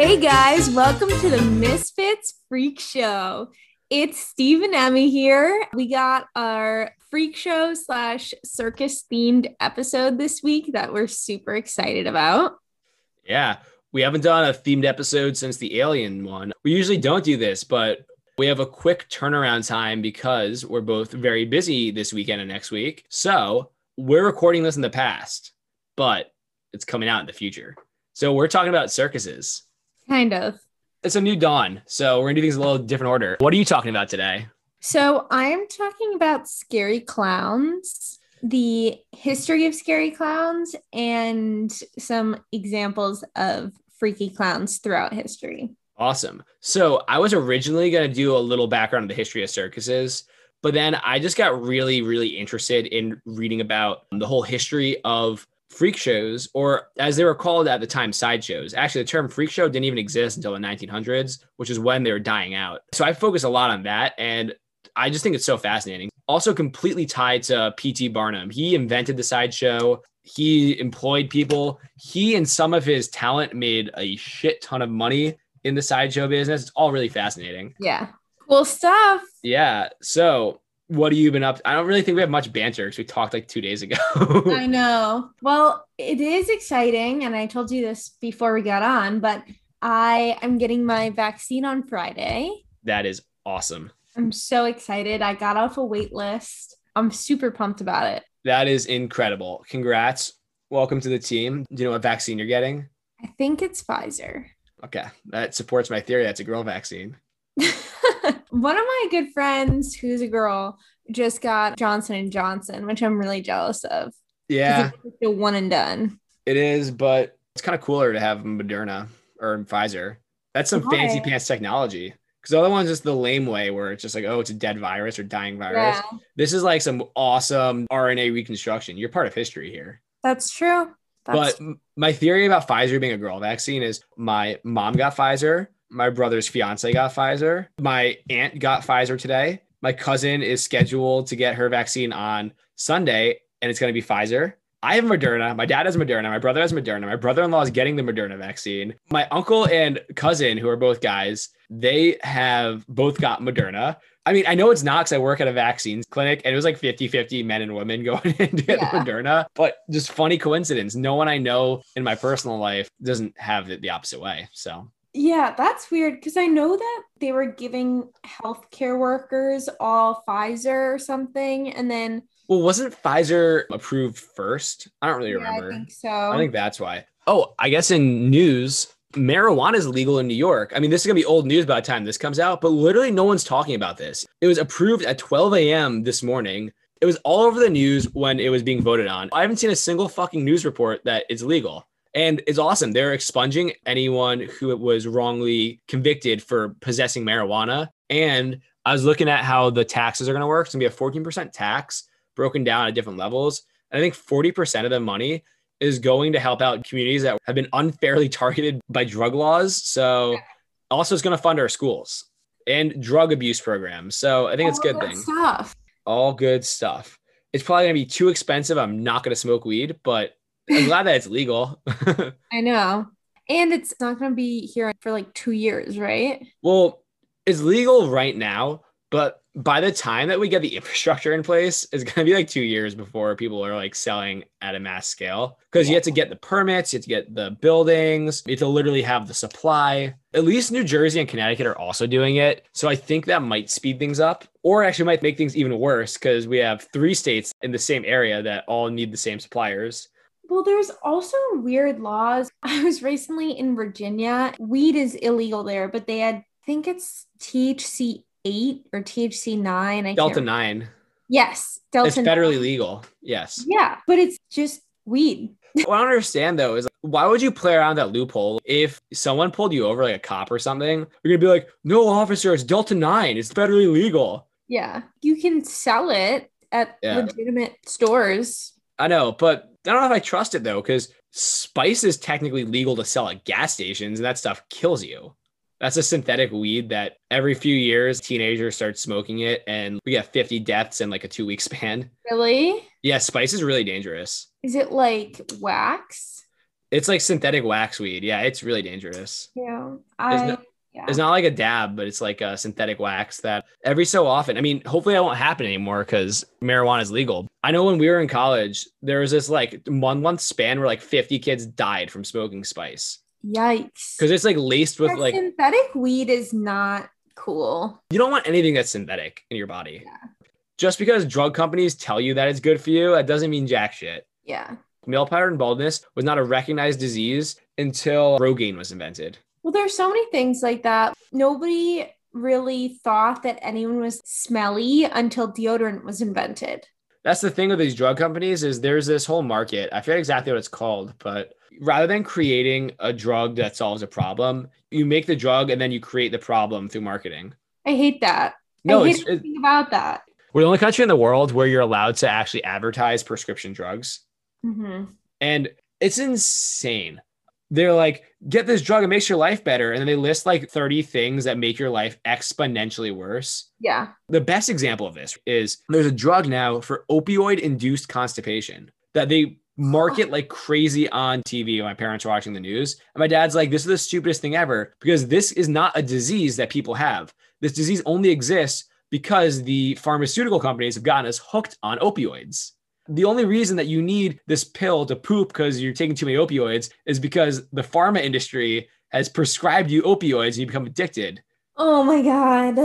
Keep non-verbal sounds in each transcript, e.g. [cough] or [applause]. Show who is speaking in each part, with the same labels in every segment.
Speaker 1: Hey guys, welcome to the Misfits Freak Show. It's Steve and Emmy here. We got our freak show slash circus themed episode this week that we're super excited about.
Speaker 2: Yeah, we haven't done a themed episode since the Alien one. We usually don't do this, but we have a quick turnaround time because we're both very busy this weekend and next week. So we're recording this in the past, but it's coming out in the future. So we're talking about circuses.
Speaker 1: Kind of.
Speaker 2: It's a new dawn. So we're going to do things in a little different order. What are you talking about today?
Speaker 1: So I'm talking about scary clowns, the history of scary clowns, and some examples of freaky clowns throughout history.
Speaker 2: Awesome. So I was originally going to do a little background on the history of circuses, but then I just got really, really interested in reading about the whole history of freak shows, or as they were called at the time, sideshows. Actually, the term freak show didn't even exist until the 1900s, which is when they were dying out. So I focus a lot on that. And I just think it's so fascinating. Also, completely tied to P.T. Barnum. He invented the sideshow. He employed people. He and some of his talent made a shit ton of money in the sideshow business. It's all really fascinating.
Speaker 1: Yeah. Cool stuff.
Speaker 2: Yeah. So, what have you been up? To? I don't really think we have much banter because we talked like two days ago. [laughs]
Speaker 1: I know. Well, it is exciting. And I told you this before we got on, but I am getting my vaccine on Friday.
Speaker 2: That is awesome.
Speaker 1: I'm so excited. I got off a wait list. I'm super pumped about it.
Speaker 2: That is incredible. Congrats. Welcome to the team. Do you know what vaccine you're getting?
Speaker 1: I think it's Pfizer.
Speaker 2: Okay, that supports my theory. That's a girl vaccine. [laughs]
Speaker 1: One of my good friends, who's a girl, just got Johnson and Johnson, which I'm really jealous of.
Speaker 2: Yeah,
Speaker 1: it's a one and done.
Speaker 2: It is, but it's kind of cooler to have Moderna or Pfizer. That's some Why? fancy pants technology. Because the other one's just the lame way where it's just like, oh, it's a dead virus or dying virus. Yeah. This is like some awesome RNA reconstruction. You're part of history here.
Speaker 1: That's true.
Speaker 2: That's- but my theory about Pfizer being a girl vaccine is my mom got Pfizer, my brother's fiance got Pfizer, my aunt got Pfizer today. My cousin is scheduled to get her vaccine on Sunday, and it's going to be Pfizer. I have Moderna. My dad has Moderna. My brother has Moderna. My brother in law is getting the Moderna vaccine. My uncle and cousin, who are both guys, they have both got Moderna. I mean, I know it's not because I work at a vaccines clinic and it was like 50 50 men and women [laughs] going in to get yeah. Moderna, but just funny coincidence. No one I know in my personal life doesn't have it the opposite way. So,
Speaker 1: yeah, that's weird because I know that they were giving healthcare workers all Pfizer or something. And then,
Speaker 2: well, wasn't Pfizer approved first? I don't really
Speaker 1: yeah,
Speaker 2: remember.
Speaker 1: I think so.
Speaker 2: I think that's why. Oh, I guess in news, marijuana is legal in New York. I mean, this is going to be old news by the time this comes out, but literally no one's talking about this. It was approved at 12 a.m. this morning. It was all over the news when it was being voted on. I haven't seen a single fucking news report that it's legal. And it's awesome. They're expunging anyone who was wrongly convicted for possessing marijuana. And I was looking at how the taxes are going to work. It's going to be a 14% tax broken down at different levels. And I think 40% of the money is going to help out communities that have been unfairly [laughs] targeted by drug laws. So also it's going to fund our schools and drug abuse programs. So I think it's a good thing.
Speaker 1: Stuff.
Speaker 2: All good stuff. It's probably going to be too expensive. I'm not going to smoke weed, but I'm glad that it's legal. [laughs]
Speaker 1: I know. And it's not going to be here for like two years, right?
Speaker 2: Well, it's legal right now, but by the time that we get the [laughs] infrastructure in place, it's going to be like two years before people are like selling at a mass scale because yeah. you have to get the permits, you have to get the buildings, you have to literally have the supply. At least New Jersey and Connecticut are also doing it. So I think that might speed things up or actually might make things even worse because we have three states in the same area that all need the same suppliers.
Speaker 1: Well, there's also weird laws. [laughs] I was recently in Virginia. Weed is illegal there, but they had, I think it's THC eight or THC nine. I
Speaker 2: Delta nine.
Speaker 1: Yes, Delta.
Speaker 2: It's federally 9. legal. Yes.
Speaker 1: Yeah, but it's just weed. [laughs]
Speaker 2: what I don't understand though is why would you play around that loophole if someone pulled you over like a cop or something? You're gonna be like, no, officer, it's Delta nine. It's federally legal.
Speaker 1: Yeah, you can sell it at yeah. legitimate stores.
Speaker 2: I know, but I don't know if I trust it though, because spice is technically legal to sell at gas stations, and that stuff kills you. That's a synthetic weed that every few years teenagers start smoking it and we get 50 deaths in like a two week [laughs] span.
Speaker 1: Really?
Speaker 2: Yeah, spice is really dangerous.
Speaker 1: Is it like wax?
Speaker 2: It's like synthetic wax weed. Yeah, it's really dangerous.
Speaker 1: Yeah. I
Speaker 2: not-
Speaker 1: yeah.
Speaker 2: It's not like a dab, but it's like a synthetic wax that every so often, I mean, hopefully that won't happen anymore because marijuana is legal. I know when we were in college, there was this like one month span where like 50 kids died from smoking spice
Speaker 1: Yikes.
Speaker 2: because it's like laced with like,
Speaker 1: synthetic weed is not cool.
Speaker 2: you don't want anything that's synthetic in your body.
Speaker 1: Yeah.
Speaker 2: Just because drug companies tell you that it's good for you, that doesn't mean jack shit.
Speaker 1: Yeah.
Speaker 2: Male pattern baldness was not a recognized disease until Rogaine was invented.
Speaker 1: Well, there's so many things like that. Nobody really thought that anyone was smelly until deodorant was invented.
Speaker 2: That's the thing with these drug companies is there's this whole market. I forget exactly what it's called, but rather than creating a drug that solves a problem, you make the drug and then you create the problem through marketing.
Speaker 1: I hate that.
Speaker 2: No,
Speaker 1: I
Speaker 2: it's,
Speaker 1: hate
Speaker 2: it,
Speaker 1: everything about that.
Speaker 2: we're the only country in the world where you're allowed to actually advertise prescription drugs.
Speaker 1: hmm
Speaker 2: And it's insane. They're like, get this drug, it makes your life better. And then they list like 30 things that make your life exponentially worse.
Speaker 1: Yeah.
Speaker 2: The best example of this is there's a drug now for opioid induced constipation that they market like crazy on TV. My parents were watching the news. And my dad's like, this is the stupidest thing ever because this is not a disease that people have. This disease only exists because the pharmaceutical companies have gotten us hooked on opioids. The only reason that you need this pill to poop because you're taking too many opioids is because the pharma industry has prescribed you opioids and you become addicted.
Speaker 1: Oh my God.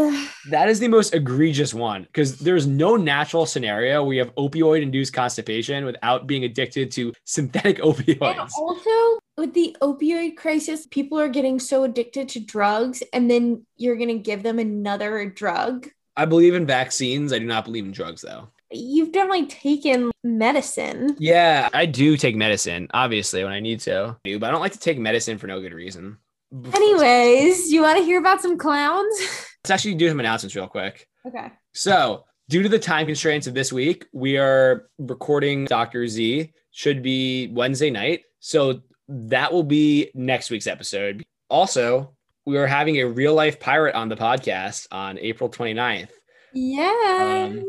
Speaker 2: That is the most egregious one because there's no natural scenario where you have opioid induced constipation without being addicted to synthetic [laughs]
Speaker 1: And
Speaker 2: opioids.
Speaker 1: also, with the opioid crisis, people are getting so addicted to drugs, and then you're going to give them another drug.
Speaker 2: I believe in vaccines. I do not believe in drugs though.
Speaker 1: You've definitely taken medicine.
Speaker 2: Yeah, I do take medicine, obviously, when I need to. But I don't like to take medicine for no good reason. [laughs]
Speaker 1: Anyways, you want to hear about some clowns? [laughs]
Speaker 2: Let's actually do some announcements real quick.
Speaker 1: okay.
Speaker 2: So, due to the time constraints of this week, we are recording Dr. Z. Should be Wednesday night. So, that will be next week's episode. Also, we are having a real life pirate on the podcast on April 29th.
Speaker 1: Yes. Um,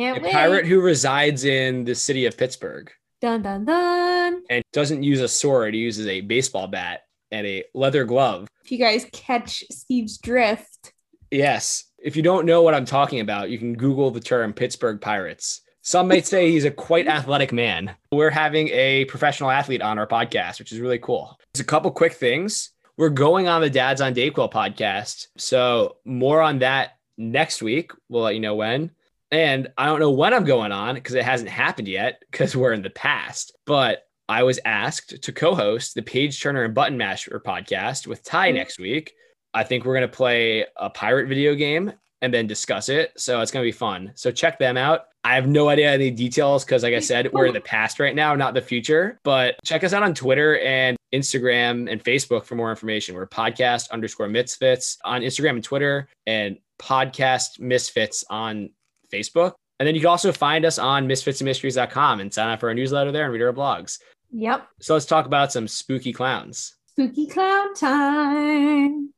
Speaker 1: Can't
Speaker 2: A
Speaker 1: wait.
Speaker 2: pirate who resides in the city of Pittsburgh
Speaker 1: Dun dun dun.
Speaker 2: and doesn't use a sword. He uses a baseball bat and a leather glove.
Speaker 1: If you guys catch Steve's drift,
Speaker 2: Yes. If you don't know what I'm talking about, you can Google the term Pittsburgh Pirates. Some might say he's a quite [laughs] athletic man. We're having a professional athlete on our podcast, which is really cool. There's a couple quick things. We're going on the Dads on Dayquil podcast. So, more on that next week. We'll let you know when. And I don't know when I'm going on because it hasn't happened yet because we're in the past. But I was asked to co host the Page Turner and Button Masher podcast with Ty
Speaker 1: Mhm.
Speaker 2: next week. I think we're going to play a pirate video game and then discuss it. So it's going to be fun. So check them out. I have no idea any details because, like I said, we're in the past right now, not the future. But check us out on Twitter and Instagram and Facebook for more information. We're podcast underscore misfits on Instagram and Twitter and podcast misfits on Facebook. And then you can also find us on misfitsandmysteries.com and sign up for our newsletter there and read our blogs.
Speaker 1: yep.
Speaker 2: So let's talk about some spooky clowns.
Speaker 1: Spooky clown time.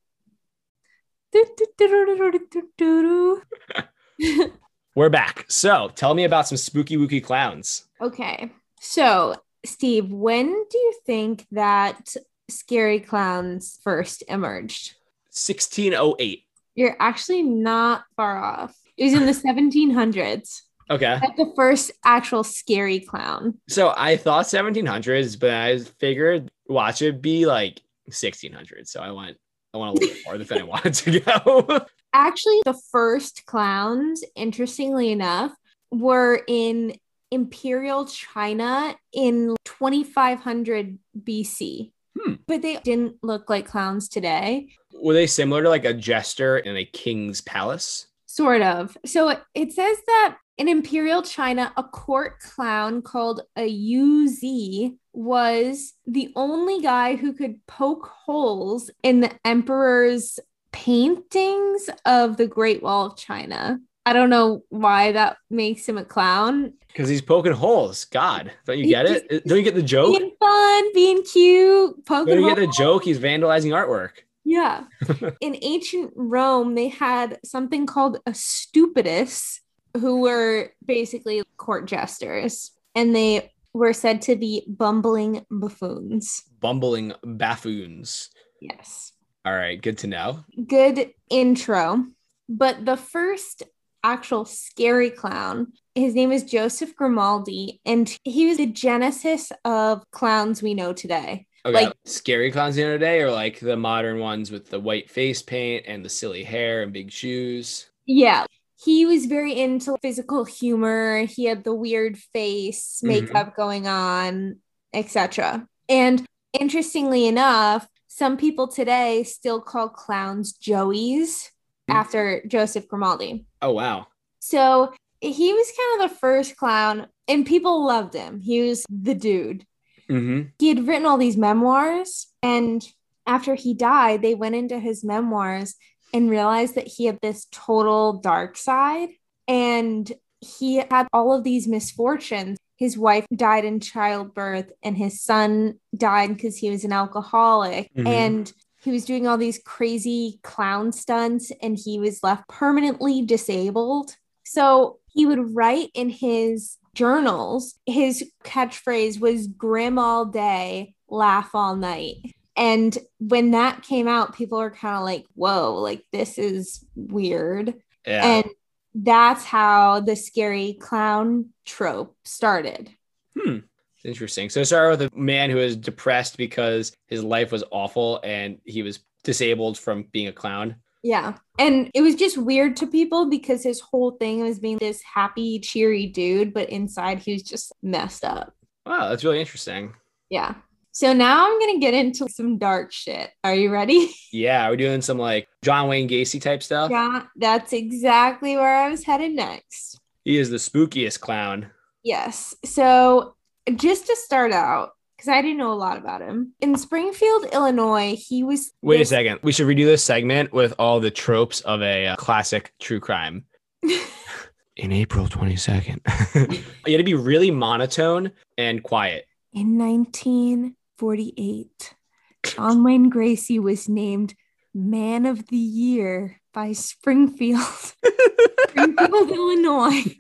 Speaker 2: We're back. So tell me about some spooky wooky clowns.
Speaker 1: Okay. So, Steve, when do you think that scary clowns first emerged?
Speaker 2: 1608.
Speaker 1: You're actually not far off. It was in the 1700s.
Speaker 2: Okay.
Speaker 1: That's the first actual scary clown.
Speaker 2: So I thought 1700s, but I figured watch it be like 1600s. So I went, I went a little bit farther than I wanted to go. [laughs]
Speaker 1: Actually, the first clowns, interestingly enough, were in Imperial China in 2500 BC.
Speaker 2: Hmm.
Speaker 1: But they didn't look like clowns today.
Speaker 2: Were they similar to like a jester in a king's palace?
Speaker 1: Sort of. So it- says that in Imperial China, a court clown called a Yu Sze was the only guy who could poke holes in the emperor's paintings of the Great Wall of China. I don't know why that makes him a clown.
Speaker 2: Because he's poking holes. God, don't you get it? Don't you get the joke?
Speaker 1: Being fun, being cute, poking
Speaker 2: Don't you get the joke? He's vandalizing artwork.
Speaker 1: Yeah. [laughs] In ancient Rome, they had something called a stupidus, who were basically court jesters. And they were said to be bumbling buffoons.
Speaker 2: Bumbling buffoons.
Speaker 1: Yes.
Speaker 2: All right, good to know.
Speaker 1: Good intro. But the first actual scary clown, his name is Joseph Grimaldi, and he was the genesis of clowns we know today.
Speaker 2: Okay,
Speaker 1: Like-
Speaker 2: scary clowns the other day, or like the modern ones with the white face paint and the silly hair and big shoes.
Speaker 1: Yeah. He was very into physical humor. He had the weird face,
Speaker 2: Mhm.
Speaker 1: makeup going on, etc. And interestingly enough, some people today still call clowns Joeys
Speaker 2: Hmm.
Speaker 1: after Joseph Grimaldi.
Speaker 2: Oh wow.
Speaker 1: So he was kind of the first clown, and people loved him. He was the dude.
Speaker 2: Mm-hmm.
Speaker 1: He had written all these memoirs, and after he died, they went into his memoirs and realized that he had this total dark side. And he had all of these misfortunes. His wife died in childbirth, and his son died because he was an alcoholic.
Speaker 2: Mhm.
Speaker 1: And he was doing all these crazy clown stunts, and he was left permanently disabled. So he would write in his journals, his catchphrase was grim all day, laugh all night. And when that came out, people were kind of like, whoa, like this is weird.
Speaker 2: Yeah.
Speaker 1: And that's how the scary clown trope started.
Speaker 2: Hmm. Interesting. So sorry with a man who was depressed because his life was awful and he was disabled from being a clown.
Speaker 1: Yeah. And it was just weird to people because his whole thing was being this happy, cheery dude, but inside he was just messed up.
Speaker 2: Wow, that's really interesting.
Speaker 1: Yeah. So now I'm going to get into some dark shit. Are you ready? [laughs]
Speaker 2: Yeah, we're doing some like John Wayne Gacy type stuff.
Speaker 1: Yeah, that's exactly where I was headed next.
Speaker 2: He is the spookiest clown.
Speaker 1: Yes. So just to start out, because I didn't know a lot about him, in Springfield, Illinois, he was.
Speaker 2: Wait a second. We should redo this segment with all the tropes of a uh, classic true crime. [laughs] In April 22nd. [laughs] you had to be really monotone and quiet.
Speaker 1: In 1948, John Wayne Gacy was named Man of the Year by Springfield, [laughs] Springfield, Illinois.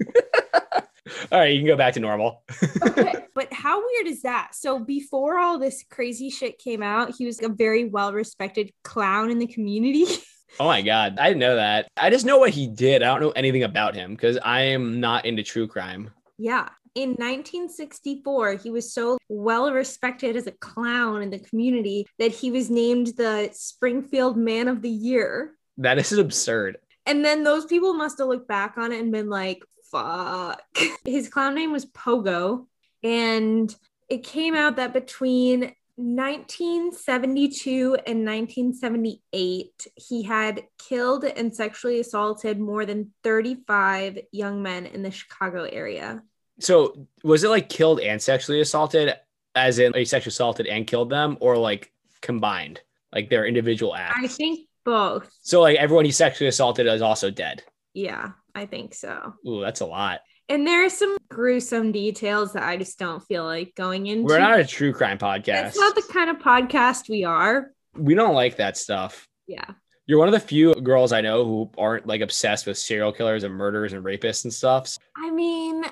Speaker 2: All right, you can go back to normal.
Speaker 1: Okay, [laughs] but how weird is that? So before all this crazy shit came out, he was a very well-respected clown in the community. [laughs]
Speaker 2: Oh my god, I didn't know that. I just know what he did. I don't know anything about him because I am not into true crime.
Speaker 1: Yeah. In 1964, he was so well respected as a clown in the community that he was named the Springfield Man of the Year.
Speaker 2: That is absurd.
Speaker 1: And then those people must have looked back on it and been like, fuck. [laughs] His clown name was Pogo. And it came out that between 1972 and 1978, he had killed and sexually assaulted more than 35 young men in the Chicago area.
Speaker 2: So was it like killed and sexually assaulted, as in he sexually assaulted and killed them, or like combined, like their individual acts?
Speaker 1: I think both.
Speaker 2: so. Like everyone he sexually assaulted is also dead.
Speaker 1: Yeah, I think so.
Speaker 2: Ooh, that's a lot.
Speaker 1: And there are some gruesome details that I just don't feel like going into.
Speaker 2: We're not a true crime podcast.
Speaker 1: That's not the kind of podcast we are.
Speaker 2: we don't like that stuff.
Speaker 1: Yeah.
Speaker 2: You're one of the few girls I know who aren't like obsessed with serial killers and murderers and rapists and stuff.
Speaker 1: I mean,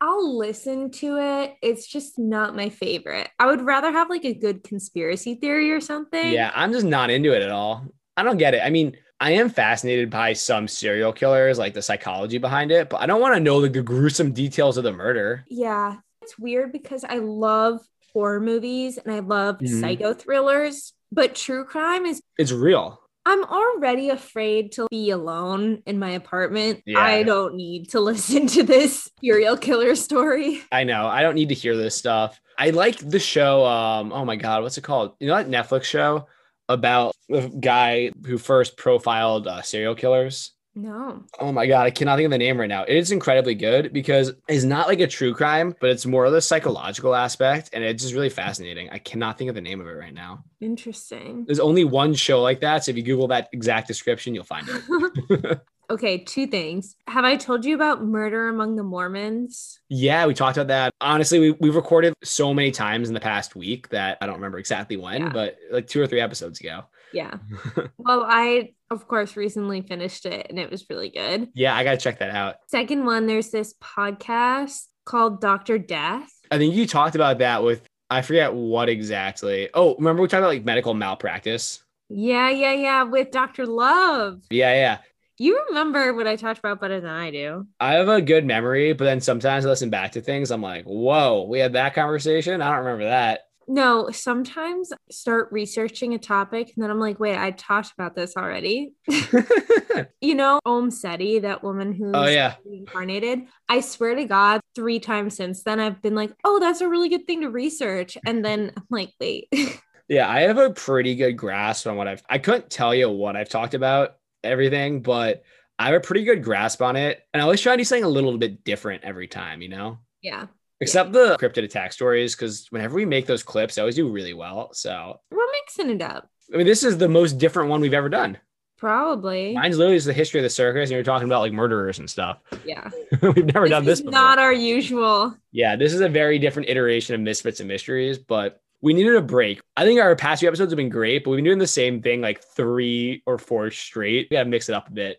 Speaker 1: I'll listen to it. It's just not my favorite. I would rather have like a good conspiracy theory or something.
Speaker 2: Yeah, I'm just not into it at all. I don't get it. I mean, I am fascinated by some serial killers, like the psychology behind it, but I don't want to know the gruesome details of the murder.
Speaker 1: Yeah. It's weird because I love horror movies and I love
Speaker 2: Mhm.
Speaker 1: psycho thrillers, but true crime is
Speaker 2: It's real.
Speaker 1: I'm already afraid to be alone in my apartment.
Speaker 2: Yeah.
Speaker 1: I don't need to [laughs] listen to this serial killer story.
Speaker 2: I know. I don't need to hear this stuff. I like the show. Um, oh my god, what's it called? You know that Netflix show about the guy who first profiled uh, serial killers.
Speaker 1: No.
Speaker 2: Oh my god, I cannot think of the name right now. It is incredibly good because it's not like a true crime, but it's more of the psychological aspect, and it's just really fascinating. I cannot think of the name of it right now.
Speaker 1: Interesting.
Speaker 2: There's only one show like that, so if you Google that exact description, you'll find it. [laughs] [laughs]
Speaker 1: okay, two things. Have I told you about Murder Among the Mormons?
Speaker 2: yeah, we talked about that. Honestly, we we've recorded so many times in the past week that I don't remember exactly when,
Speaker 1: Yeah.
Speaker 2: but like two or three episodes ago.
Speaker 1: Yeah. [laughs] well, I, of course, recently finished it and it was really good.
Speaker 2: Yeah, I gotta check that out.
Speaker 1: Second one, there's this podcast called Dr. Death.
Speaker 2: I think you talked about that with I forget what exactly. Oh, remember we talked about like medical malpractice?
Speaker 1: Yeah, yeah, yeah, with Dr. Love.
Speaker 2: Yeah, yeah.
Speaker 1: You remember what I talked about better than I do.
Speaker 2: I have a good memory, but then sometimes I listen back to things. I'm like, whoa, we had that conversation. I don't remember that.
Speaker 1: No, sometimes I start researching a topic and then I'm like, wait, I talked about this already. [laughs] you know, Omm Sety, that woman who's
Speaker 2: oh yeah,
Speaker 1: reincarnated. I swear to God, three times since then, I've been like, oh, that's a really good thing to research. And then I'm like, wait. [laughs]
Speaker 2: yeah, I have a pretty good grasp on what I've. I couldn't tell you what I've talked about everything, but I have a pretty good grasp on it. And I always try to do something a little bit different every time, you know?
Speaker 1: Yeah.
Speaker 2: Except yeah. the cryptid attack stories, because whenever we make those clips, I always do really well. So
Speaker 1: we're mixing it up.
Speaker 2: I mean, this is the most different one we've ever done.
Speaker 1: Probably.
Speaker 2: Mine's literally just the history of the circus, and you're talking about like murderers and stuff.
Speaker 1: Yeah. [laughs]
Speaker 2: we've never
Speaker 1: this
Speaker 2: done this before.
Speaker 1: Not our usual.
Speaker 2: Yeah, this is a very different iteration of Misfits and Mysteries, but we needed a break. I think our past few episodes have been great, but we've been doing the same thing like three or four straight. We gotta mix it up a bit.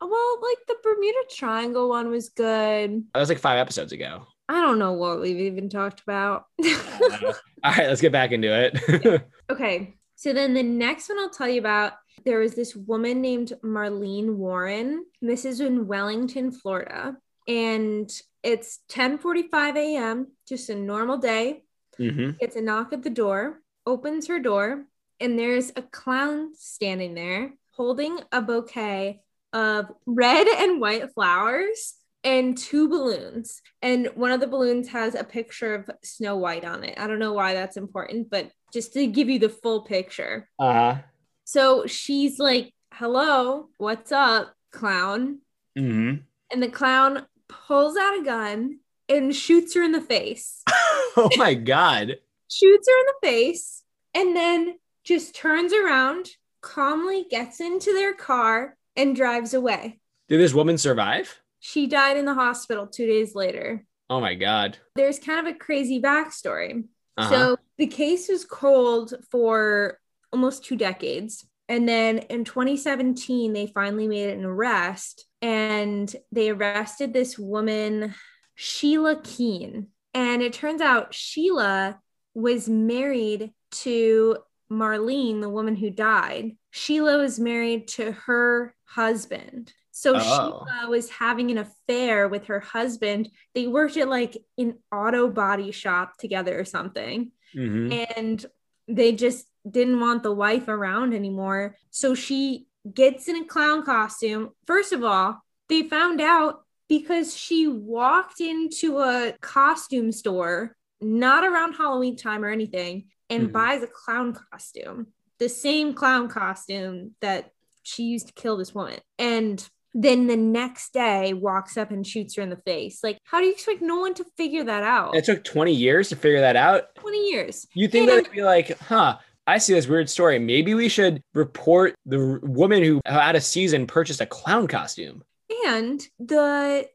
Speaker 1: Uh, well, like the Bermuda Triangle one was good.
Speaker 2: That was like five episodes ago.
Speaker 1: I don't know what we've even talked about. [laughs]
Speaker 2: All right, let's get back into it. [laughs]
Speaker 1: okay. So then the next one I'll tell you about, there was this woman named Marlene Warren. This is in Wellington, Florida. And it's 10:45 a.m., just a normal day.
Speaker 2: Mm-hmm.
Speaker 1: Gets a knock at the door, opens her door, and there's a clown standing there holding a bouquet of red and white flowers and two balloons. And one of the balloons has a picture of Snow White on it. I don't know why that's important, but just to give you the full picture.
Speaker 2: Uh huh.
Speaker 1: So she's like, hello, what's up, clown?
Speaker 2: Mm-hmm.
Speaker 1: And the clown pulls out a gun and shoots her in the face. [laughs]
Speaker 2: oh my God.
Speaker 1: shoots her in the face and then just turns around, calmly gets into their car and drives away.
Speaker 2: Did this woman survive?
Speaker 1: She died in the hospital two days later.
Speaker 2: Oh my God.
Speaker 1: There's kind of a crazy backstory.
Speaker 2: Uh-huh.
Speaker 1: So the case was cold for almost two decades. And then in 2017, they finally made an arrest and they arrested this woman, Sheila Keen. And it turns out Sheila was married to Marlene, the woman who died. Sheila was married to her husband. So
Speaker 2: Oh.
Speaker 1: Sheila was having an affair with her husband. They worked at like an auto body shop together or something.
Speaker 2: Mhm.
Speaker 1: And they just didn't want the wife around anymore. So she gets in a clown costume. First of all, they found out because she walked into a costume store, not around Halloween time or anything, and
Speaker 2: Mhm.
Speaker 1: buys a clown costume, the same clown costume that she used to kill this woman. And then the next day walks up and shoots her in the face. Like, how do you expect no one to figure that out?
Speaker 2: It took 20 years to figure that out.
Speaker 1: 20 years.
Speaker 2: You think
Speaker 1: And-
Speaker 2: that would be like, huh? I see this weird story. Maybe we should report the woman who had a season purchased a clown costume.
Speaker 1: And the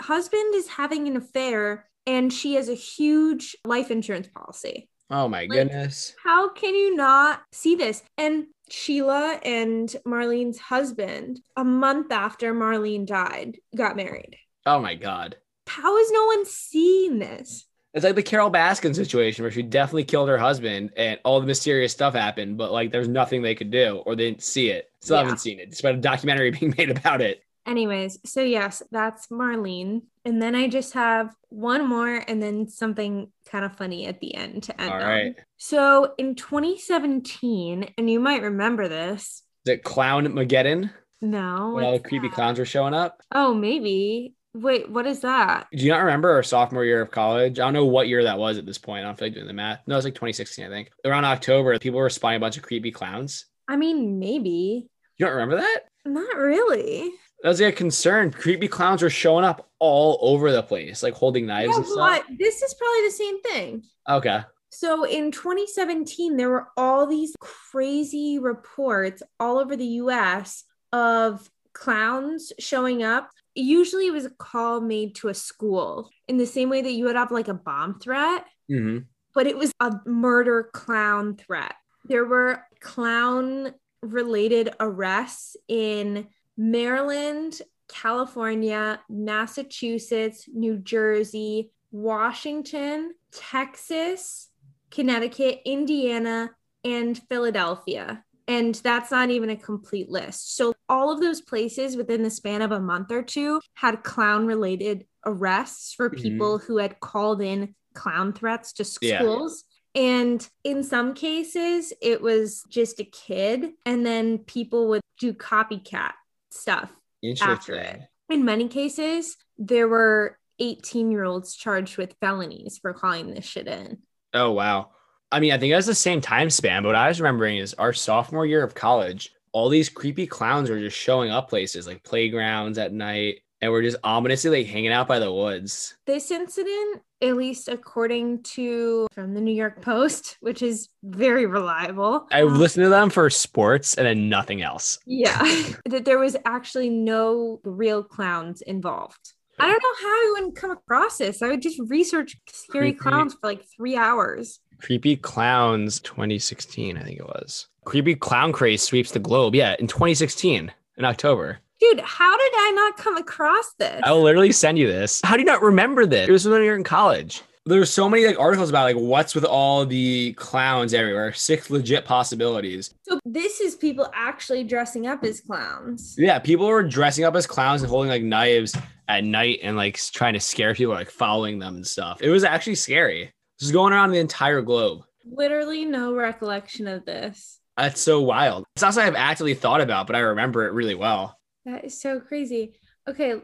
Speaker 1: husband is having an affair and she has a huge life insurance policy.
Speaker 2: Oh my goodness.
Speaker 1: How can you not see this? And Sheila and Marlene's husband, a month after Marlene died, got married.
Speaker 2: Oh my god.
Speaker 1: How is no one seeing this?
Speaker 2: It's like the Carole Baskin situation where she definitely killed her husband and all the mysterious stuff happened, but like there's nothing they could do or they didn't see it. Still
Speaker 1: Yeah.
Speaker 2: haven't seen it, despite a documentary [laughs] being made about it.
Speaker 1: Anyways, so yes, that's Marlene. And then I just have one more and then something kind of funny at the end to end
Speaker 2: All
Speaker 1: on.
Speaker 2: right.
Speaker 1: So in 2017, and you might remember this.
Speaker 2: Is it Clown Mageddon?
Speaker 1: No.
Speaker 2: When all the creepy
Speaker 1: that?
Speaker 2: clowns were showing up?
Speaker 1: Oh, maybe. Wait, what is that?
Speaker 2: Do you not remember our sophomore year of college? I don't know what year that was at this point. I don't feel like doing the math. No, it was like 2016, I think. Around October, people were spying a bunch of creepy clowns.
Speaker 1: I mean, maybe.
Speaker 2: You don't remember that?
Speaker 1: Not really.
Speaker 2: That was like a concern. Creepy clowns were showing up all over the place, like holding knives
Speaker 1: Yeah,
Speaker 2: and stuff.
Speaker 1: what? This is probably the same thing.
Speaker 2: Okay.
Speaker 1: So in 2017, there were all these crazy reports all over the US of clowns showing up. Usually it was a call made to a school in the same way that you would have like a bomb threat,
Speaker 2: hmm
Speaker 1: but it was a murder clown threat. There were clown related arrests in Maryland, California, Massachusetts, New Jersey, Washington, Texas, Connecticut, Indiana, and Philadelphia. And that's not even a complete list. So, all of those places within the span of a month or two had clown related arrests for
Speaker 2: Mhm.
Speaker 1: people who had called in clown threats to
Speaker 2: Yeah.
Speaker 1: schools. And in some cases, it was just a kid, and then people would do copycat stuff after it. In many cases, there were 18 year olds charged with felonies for calling this shit in.
Speaker 2: Oh wow. I mean, I think that's the same time span, but what I was remembering is our sophomore year of college, all these creepy clowns were just showing up places like playgrounds at night and we're just ominously like hanging out by the woods.
Speaker 1: This incident, at least according to from the New York Post, which is very reliable.
Speaker 2: I um, listened to them for sports and then nothing else.
Speaker 1: Yeah, [laughs] that there was actually no real clowns involved. I don't know how I wouldn't come across this. I would just research scary
Speaker 2: Creepy.
Speaker 1: clowns for like three hours.
Speaker 2: Creepy Clowns 2016, I think it was. Creepy Clown Craze sweeps the globe. Yeah, in 2016, in October.
Speaker 1: Dude, how did I not come across this?
Speaker 2: I will literally send you this. How do you not remember this? It was when you were in college. There's so many like articles about like what's with all the clowns everywhere. Six legit possibilities.
Speaker 1: So this is people actually dressing up as clowns.
Speaker 2: Yeah, people were dressing up as clowns and holding like knives at night and like trying to scare people, like following them and stuff. It was actually scary. This is going around the entire globe.
Speaker 1: Literally no recollection of this.
Speaker 2: That's so wild. It's not something I've actively thought about, but I remember it really well.
Speaker 1: That is so crazy. Okay,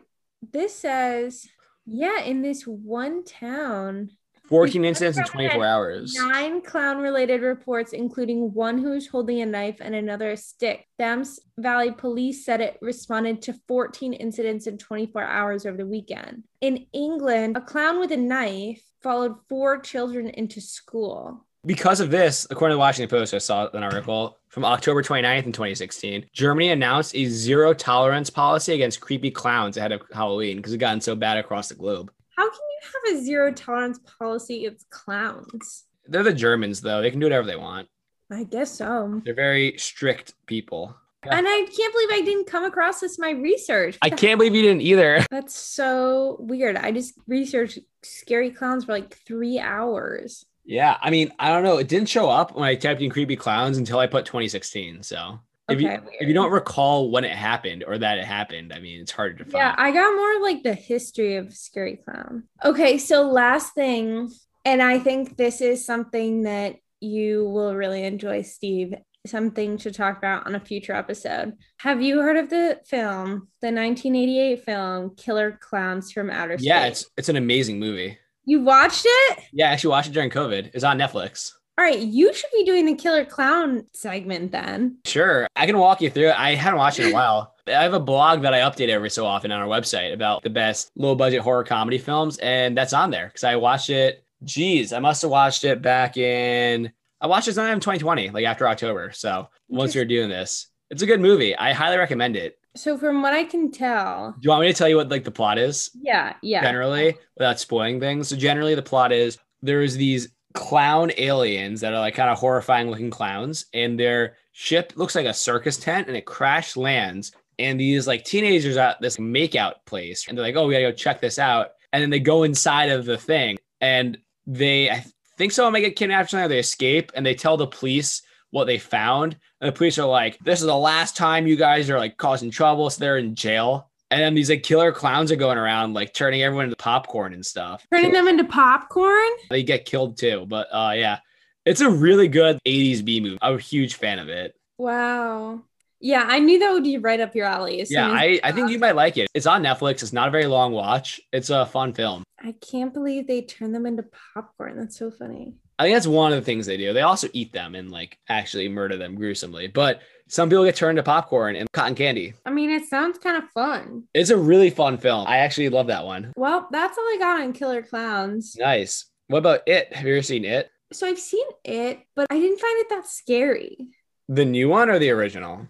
Speaker 1: this says, yeah, in this one town,
Speaker 2: 14 incidents in 24 hours.
Speaker 1: nine clown related reports, including one who was holding a knife and another a stick. Thames Valley Police said it responded to 14 incidents in 24 hours over the weekend. In England, a clown with a knife followed four children into school.
Speaker 2: Because of this, according to the Washington Post, I saw an article from October 29th in 2016. Germany announced a zero tolerance policy against creepy clowns ahead of Halloween because it gotten so bad across the globe.
Speaker 1: How can you have a zero tolerance policy against clowns?
Speaker 2: They're the Germans, though. They can do whatever they want.
Speaker 1: I guess so.
Speaker 2: They're very strict people. Yeah.
Speaker 1: And I can't believe I didn't come across this in my research.
Speaker 2: I can't believe you didn't either. [laughs]
Speaker 1: That's so weird. I just researched scary clowns for like three hours.
Speaker 2: Yeah, I mean, I don't know. It didn't show up when I typed in creepy clowns until I put 2016. So if you if you don't recall when it happened or that it happened, I mean, it's harder to find.
Speaker 1: Yeah, I got more like the history of scary clown. Okay, so last thing, and I think this is something that you will really enjoy, Steve. Something to talk about on a future episode. Have you heard of the film, the 1988 film Killer Clowns from Outer Space?
Speaker 2: yeah, it's it's an amazing movie.
Speaker 1: You watched it?
Speaker 2: Yeah, I actually watched it during COVID. It's on Netflix.
Speaker 1: All right, you should be doing the Killer Clown segment then.
Speaker 2: Sure, I can walk you through it. I hadn't watched it in a while. [laughs] I have a blog that I update every so often on our website about the best low budget horror comedy films, and that's on there because I watched it. Geez, I must have watched it back in. I watched it sometime in 2020, like after October. So once we were doing this, it's a good movie. I highly recommend it.
Speaker 1: So from what I can tell,
Speaker 2: Do you want me to tell you what like the plot is?
Speaker 1: yeah, yeah.
Speaker 2: generally without spoiling things. So generally the plot is there's these clown aliens that are like kind of horrifying looking clowns and their ship looks like a circus tent and it crash lands and these like teenagers at this makeout place and they're like, "Oh, we got to go check this out." And then they go inside of the thing and they I think someone might get kidnapped or something, or they escape and they tell the police what they found. And the police are like, "This is the last time you guys are like causing trouble." So they're in jail. And then these like killer clowns are going around like turning everyone into popcorn and stuff.
Speaker 1: Turning them into popcorn?
Speaker 2: They get killed too. But uh yeah. It's a really good 80s B movie. I'm a huge fan of it.
Speaker 1: Wow. Yeah, I knew that would be right up your alley.
Speaker 2: Yeah, I, I think you might like it. It's on Netflix. It's not a very long watch. It's a fun film.
Speaker 1: I can't believe they turn them into popcorn. That's so funny.
Speaker 2: I think that's one of the things they do. They also eat them and like actually murder them gruesomely. But some people get turned to popcorn and cotton candy.
Speaker 1: I mean, it sounds kind of fun.
Speaker 2: It's a really fun film. I actually love that one.
Speaker 1: Well, that's all I got on Killer Clowns.
Speaker 2: Nice. What about it? Have you ever seen it?
Speaker 1: So I've seen it, but I didn't find it that scary.
Speaker 2: The new one or the original?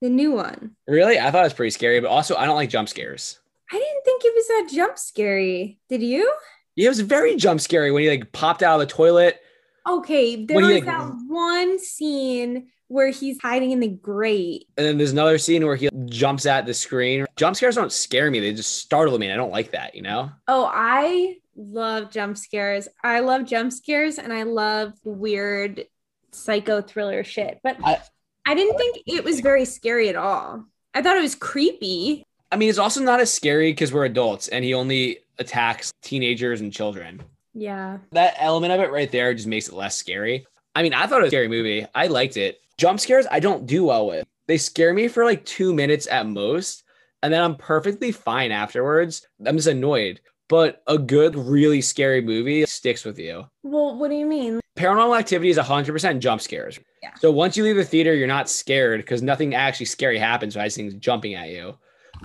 Speaker 1: The new one.
Speaker 2: Really? I thought it was pretty scary, but also I don't like jump scares.
Speaker 1: I didn't think it was that jump scary. Did you?
Speaker 2: Yeah, it was very jump scary when he like popped out of the toilet.
Speaker 1: Okay, there was
Speaker 2: think?
Speaker 1: that one scene where he's hiding in the grate.
Speaker 2: And then there's another scene where he jumps at the screen. Jump scares don't scare me, they just startle me. And I don't like that, you know?
Speaker 1: Oh, I love jump scares. I love jump scares and I love weird psycho thriller shit. But I, I didn't think it was very scary at all. I thought it was creepy.
Speaker 2: I mean, it's also not as scary because we're adults and he only attacks teenagers and children.
Speaker 1: Yeah.
Speaker 2: That element of it right there just makes it less scary. I mean, I thought it was a scary movie. I liked it. Jump scares, I don't do well with. They scare me for like two minutes at most, and then I'm perfectly fine afterwards. I'm just annoyed. But a good, really scary movie sticks with you.
Speaker 1: Well, what do you mean?
Speaker 2: Paranormal activity is 100% jump scares.
Speaker 1: Yeah.
Speaker 2: So once you leave the theater, you're not scared because nothing actually scary happens besides things jumping at you.